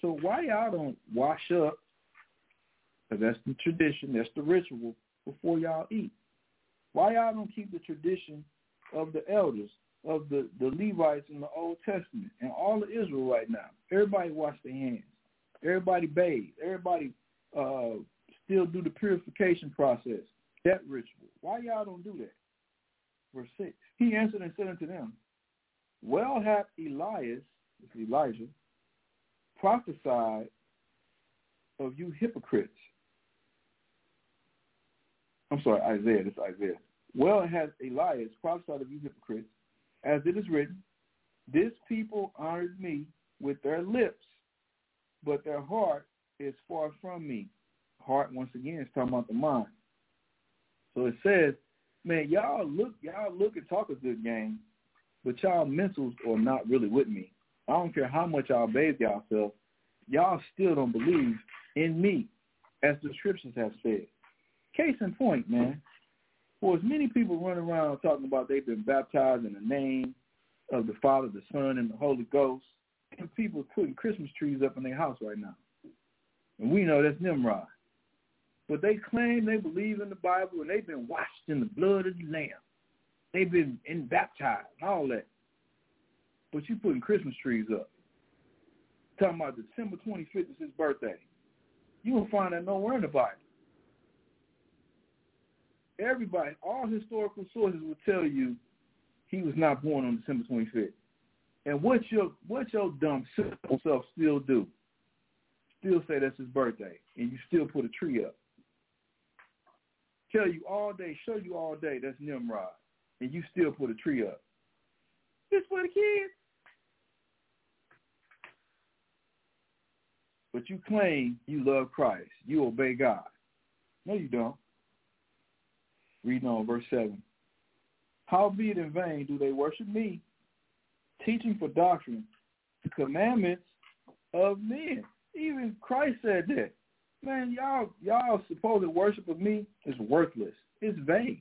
So why y'all don't wash up? Because that's the tradition, that's the ritual before y'all eat. Why y'all don't keep the tradition of the elders, of the, the Levites in the Old Testament, and all of Israel right now? Everybody wash their hands. Everybody bathe. Everybody uh, still do the purification process, that ritual. Why y'all don't do that? Verse 6. He answered and said unto them, Well hath Elias, Elijah, prophesied of you hypocrites. I'm sorry, Isaiah, this is Isaiah. Well hath Elias prophesied of you hypocrites, as it is written, This people honored me with their lips, but their heart is far from me. Heart, once again, is talking about the mind. So it says, man, y'all look, y'all look and talk a good game, but y'all mentals are not really with me. I don't care how much y'all bathe yourself, y'all still don't believe in me, as the scriptures have said. Case in point, man. For as many people run around talking about they've been baptized in the name of the Father, the Son, and the Holy Ghost, and people putting Christmas trees up in their house right now. And we know that's Nimrod. But they claim they believe in the Bible and they've been washed in the blood of the Lamb. They've been in baptized, all that. But you putting Christmas trees up. Talking about December 25th is his birthday. You will find that nowhere in the Bible. Everybody, all historical sources will tell you he was not born on December 25th. And what your what your dumb self still do? Still say that's his birthday, and you still put a tree up. Tell you all day, show you all day that's Nimrod, and you still put a tree up. This for the kids. But you claim you love Christ. You obey God. No, you don't. Reading on verse 7. Howbeit in vain do they worship me, teaching for doctrine the commandments of men. Even Christ said that. Man, y'all y'all supposed worship of me is worthless. It's vain.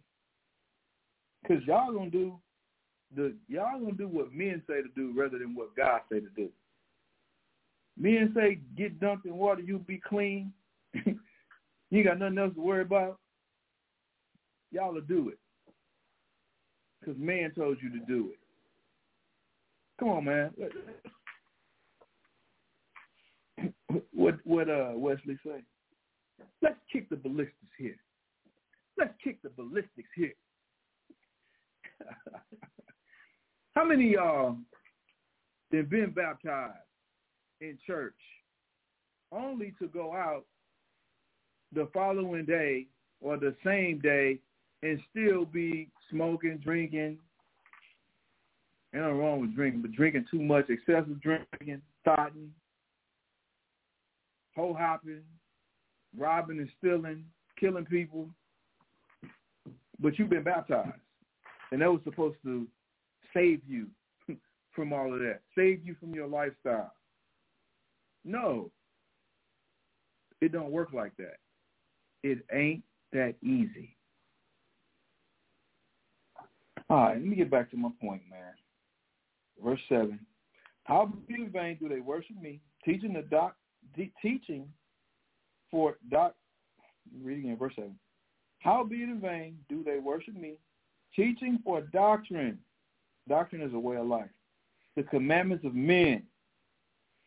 Cause y'all gonna do the y'all gonna do what men say to do rather than what God say to do. Men say get dunked in water, you be clean. you got nothing else to worry about. Y'all will do it. Because man told you to do it. Come on, man. What what uh Wesley say? Let's kick the ballistics here. Let's kick the ballistics here. How many uh, y'all have been baptized in church only to go out the following day or the same day and still be smoking, drinking. Ain't nothing wrong with drinking, but drinking too much, excessive drinking, thotting, hoe hopping, robbing and stealing, killing people. But you've been baptized. And that was supposed to save you from all of that, save you from your lifestyle. No, it don't work like that. It ain't that easy. All right, let me get back to my point, man. Verse 7. How be in vain do they worship me, teaching the doc, teaching for doc, reading in verse 7. How be in vain do they worship me, teaching for doctrine. Doctrine is a way of life. The commandments of men.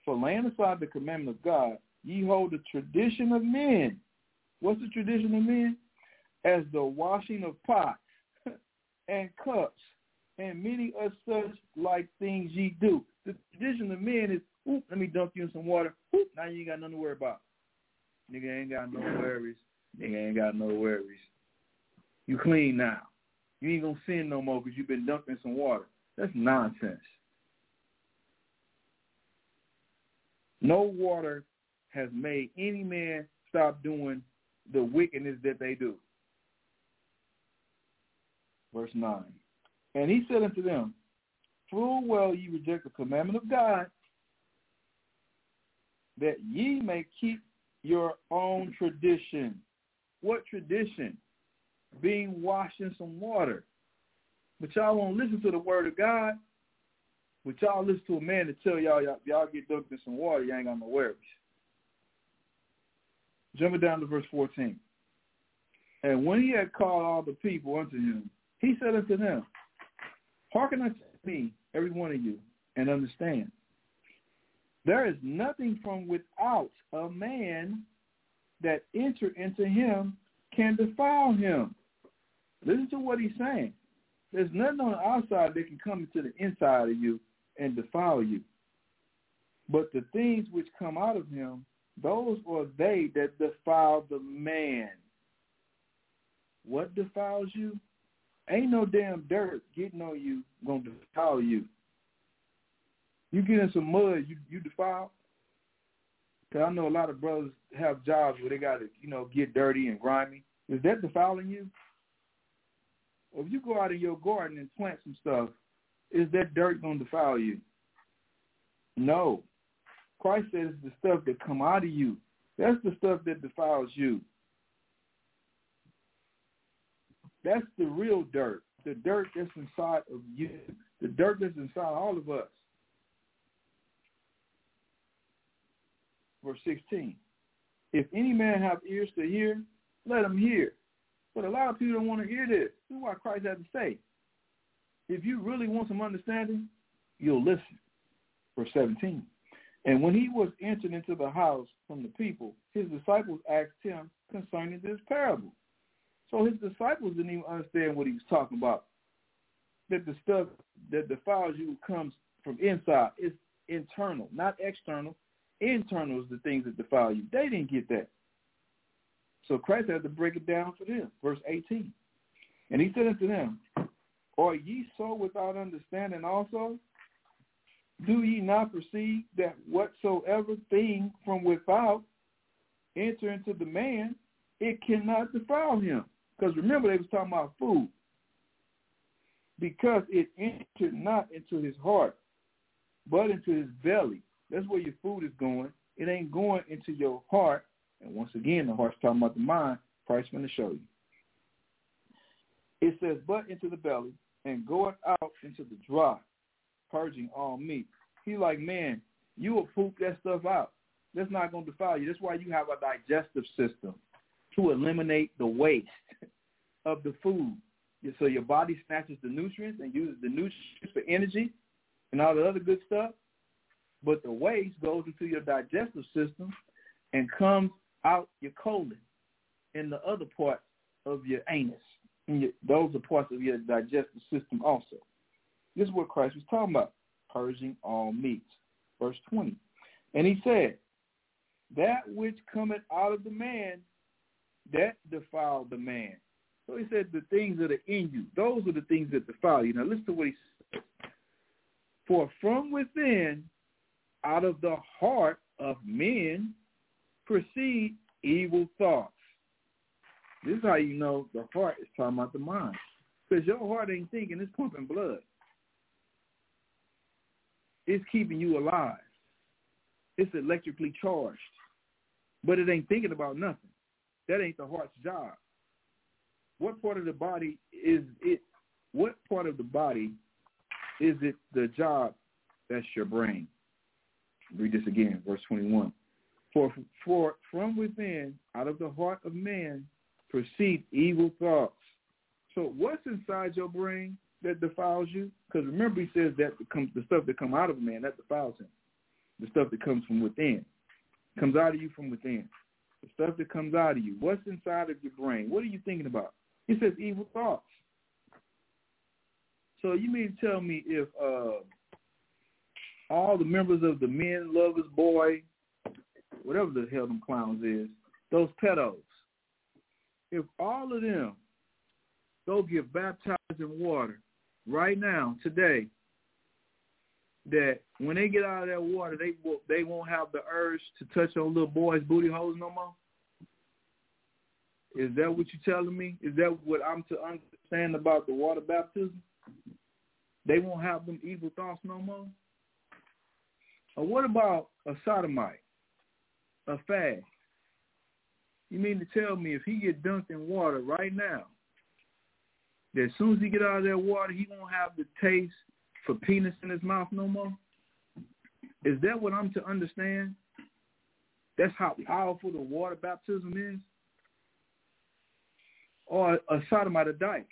For laying aside the commandment of God, ye hold the tradition of men. What's the tradition of men? As the washing of pots and cups and many of such like things ye do. The tradition of men is, oop, let me dunk you in some water. Oop, now you ain't got nothing to worry about. Nigga ain't got no worries. Nigga ain't got no worries. You clean now. You ain't gonna sin no more because you've been dunked in some water. That's nonsense. No water has made any man stop doing the wickedness that they do. Verse 9. And he said unto them, Full well ye reject the commandment of God, that ye may keep your own tradition. What tradition? Being washed in some water. But y'all won't listen to the word of God. But y'all listen to a man to tell y'all, y'all, y'all get dunked in some water, y'all ain't got no worries. Jumping down to verse 14. And when he had called all the people unto him, he said unto them, Hearken unto me, every one of you, and understand. There is nothing from without a man that enter into him can defile him. Listen to what he's saying. There's nothing on the outside that can come into the inside of you and defile you. But the things which come out of him, those are they that defile the man. What defiles you? Ain't no damn dirt getting on you gonna defile you. You get in some mud, you you defile. Cause I know a lot of brothers have jobs where they got to you know get dirty and grimy. Is that defiling you? Or if you go out in your garden and plant some stuff, is that dirt gonna defile you? No. Christ says the stuff that come out of you. That's the stuff that defiles you. That's the real dirt. The dirt that's inside of you. The dirt that's inside all of us. Verse 16. If any man have ears to hear, let him hear. But a lot of people don't want to hear this. This is why Christ had to say, if you really want some understanding, you'll listen. Verse 17. And when he was entered into the house from the people, his disciples asked him concerning this parable. So his disciples didn't even understand what he was talking about. That the stuff that defiles you comes from inside. It's internal, not external. Internal is the things that defile you. They didn't get that. So Christ had to break it down for them. Verse 18. And he said unto them, Are ye so without understanding also? Do ye not perceive that whatsoever thing from without enter into the man, it cannot defile him? Because remember, they was talking about food. Because it entered not into his heart, but into his belly. That's where your food is going. It ain't going into your heart. And once again, the heart's talking about the mind. Christ's going to show you. It says, but into the belly, and goeth out into the dry, purging all meat. He's like, man, you will poop that stuff out. That's not going to defile you. That's why you have a digestive system to eliminate the waste of the food. So your body snatches the nutrients and uses the nutrients for energy and all the other good stuff. But the waste goes into your digestive system and comes out your colon and the other parts of your anus. Your, those are parts of your digestive system also. This is what Christ was talking about, purging all meats. Verse 20. And he said, that which cometh out of the man that defile the man. So he said the things that are in you, those are the things that defile you. Now listen to what he said. For from within, out of the heart of men, proceed evil thoughts. This is how you know the heart is talking about the mind. Because your heart ain't thinking, it's pumping blood. It's keeping you alive. It's electrically charged. But it ain't thinking about nothing. That ain't the heart's job. What part of the body is it? What part of the body is it the job that's your brain? Read this again, verse 21. For, for from within, out of the heart of man, proceed evil thoughts. So what's inside your brain that defiles you? Because remember he says that the, stuff that come out of man, that defiles him. the stuff that comes from within, comes out of you from within. The stuff that comes out of you. What's inside of your brain? What are you thinking about? He says evil thoughts. So you mean to tell me if uh, all the members of the Men Lovers Boy, whatever the hell them clowns is, those pedos, if all of them go get baptized in water right now, today, that when they get out of that water, they will, they won't have the urge to touch on little boys' booty holes no more? Is that what you're telling me? Is that what I'm to understand about the water baptism? They won't have them evil thoughts no more? Or what about a sodomite, a fag? You mean to tell me if he get dunked in water right now, that as soon as he get out of that water, he won't have the taste for penis in his mouth no more? Is that what I'm to understand? That's how powerful the water baptism is? Or a sodomite, a dyke.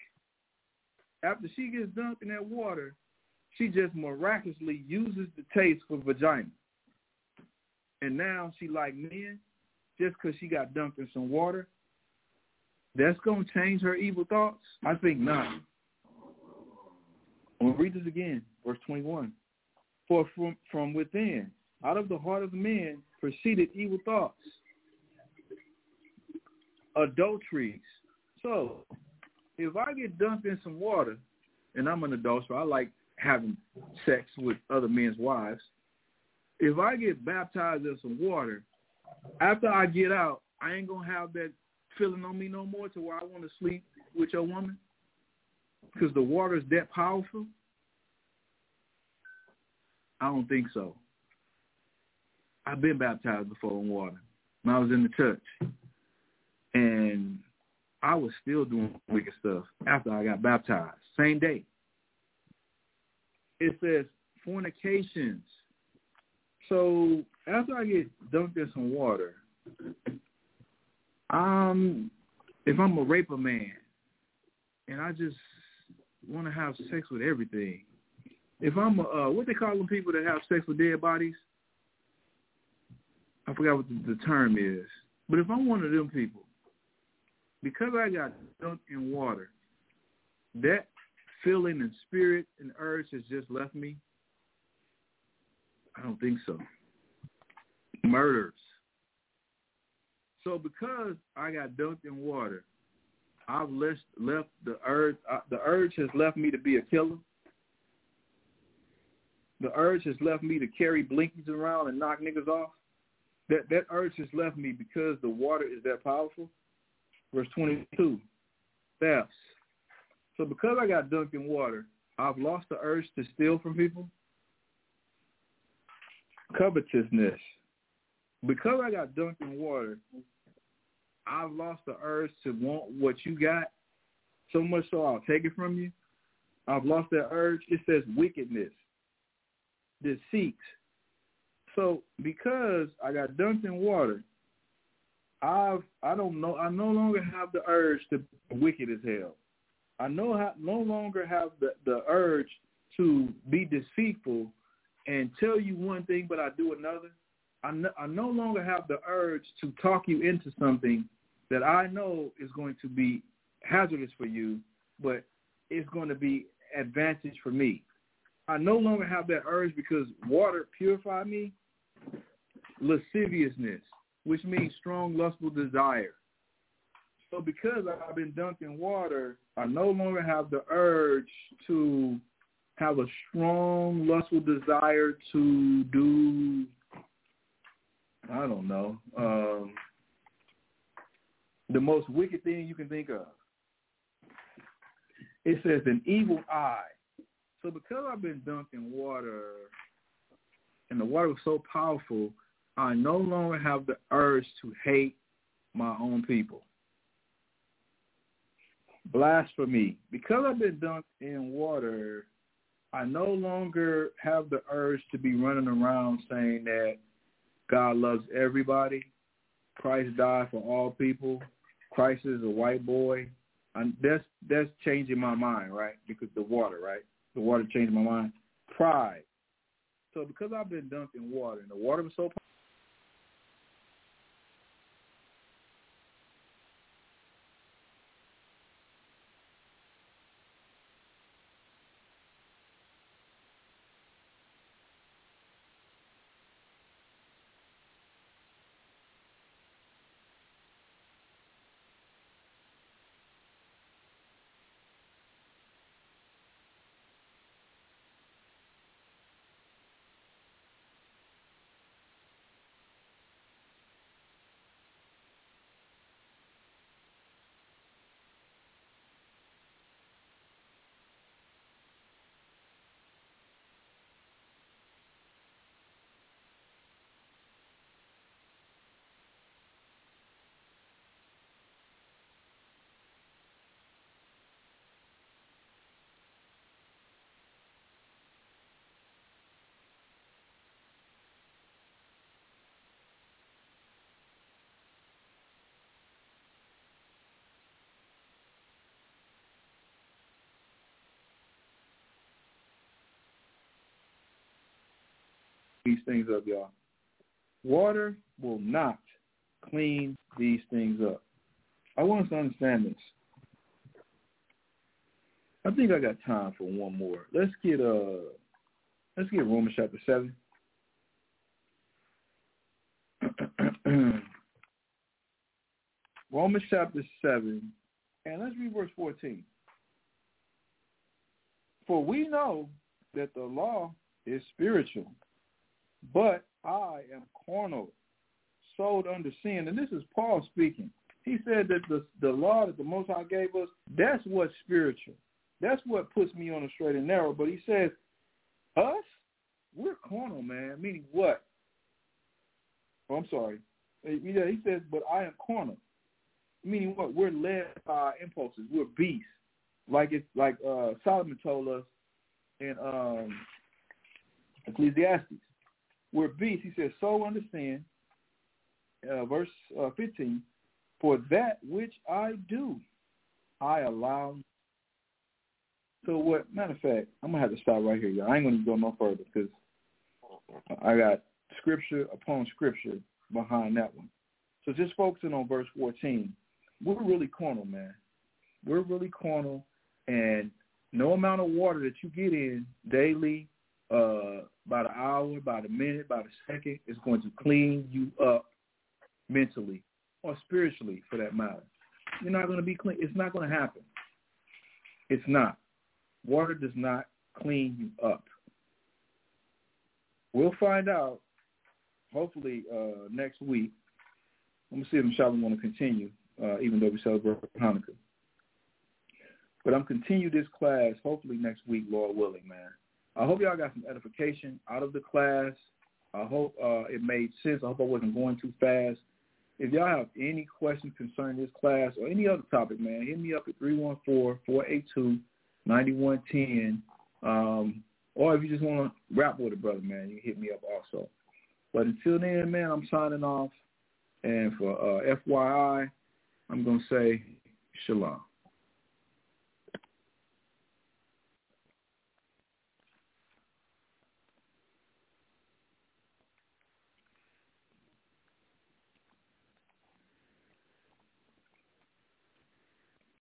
After she gets dunked in that water, she just miraculously uses the taste for vagina. And now she like men just because she got dunked in some water. That's to change her evil thoughts? I think not. We'll read this again, verse 21. For from, from within, out of the heart of man, proceeded evil thoughts, adulteries. So, if I get dunked in some water, and I'm an adulterer, I like having sex with other men's wives. If I get baptized in some water, after I get out, I ain't gonna have that feeling on me no more to where I want to sleep with your woman because the water is that powerful. I don't think so. I've been baptized before in water when I was in the church, and I was still doing wicked stuff after I got baptized, same day. It says fornications. So after I get dunked in some water, um, if I'm a raper man and I just want to have sex with everything, if I'm a, uh, what they call them people that have sex with dead bodies, I forgot what the, the term is. But if I'm one of them people, because I got dunked in water, that feeling and spirit and urge has just left me. I don't think so. Murders. So because I got dunked in water, I've left, left the urge. Uh, the urge has left me to be a killer. The urge has left me to carry blinkies around and knock niggas off. That that urge has left me because the water is that powerful. Verse 22, thefts. So because I got dunked in water, I've lost the urge to steal from people. Covetousness. Because I got dunked in water, I've lost the urge to want what you got so much so I'll take it from you. I've lost that urge. It says wickedness, deceit. So because I got dunked in water, I've I don't know I no longer have the urge to be wicked as hell. I no no longer have the, the urge to be deceitful and tell you one thing but I do another. I no, I no longer have the urge to talk you into something that I know is going to be hazardous for you, but it's going to be advantage for me. I no longer have that urge because water purified me. Lasciviousness, which means strong lustful desire. So because I've been dunked in water, I no longer have the urge to have a strong lustful desire to do I don't know. Um, the most wicked thing you can think of. It says an evil eye. So because I've been dunked in water and the water was so powerful, I no longer have the urge to hate my own people. Blasphemy. Because I've been dunked in water, I no longer have the urge to be running around saying that God loves everybody. Christ died for all people. Christ is a white boy. And that's that's changing my mind, right? Because the water, right? The water changed my mind. Pride. So because I've been dunked in water and the water was so these things up, y'all. Water will not clean these things up. I want us to understand this. I think I got time for one more. Let's get uh let's get Romans chapter seven. Romans chapter seven, and let's read verse fourteen. For we know that the law is spiritual, but I am carnal, sold under sin. And this is Paul speaking. He said that the the law that the Most High gave us, that's what's spiritual. That's what puts me on a straight and narrow. But he says, us, we're carnal, man. Meaning what? Oh, I'm sorry. Yeah, he says, but I am carnal. Meaning what? We're led by our impulses. We're beasts. Like it's like uh, Solomon told us in um, Ecclesiastes we're beasts. He says, so understand, uh, verse uh, 15, for that which I do, I allow. So what, matter of fact, I'm going to have to stop right here, y'all. I ain't going to go no further because I got scripture upon scripture behind that one. So just focusing on verse 14, we're really carnal, man. We're really carnal, and no amount of water that you get in daily, uh, by the hour, by the minute, by the second, It's going to clean you up mentally or spiritually for that matter. You're not going to be clean. It's not going to happen. It's not. Water does not clean you up. We'll find out hopefully uh, next week. I'm going to see if Michelle want to continue, uh, even though we celebrate Hanukkah. But I'm continue this class hopefully next week, Lord willing, man. I hope y'all got some edification out of the class. I hope uh, it made sense. I hope I wasn't going too fast. If y'all have any questions concerning this class or any other topic, man, hit me up at 314-482-9110. Um, or if you just want to rap with a brother, man, you hit me up also. But until then, man, I'm signing off. And for uh, FYI, I'm going to say shalom.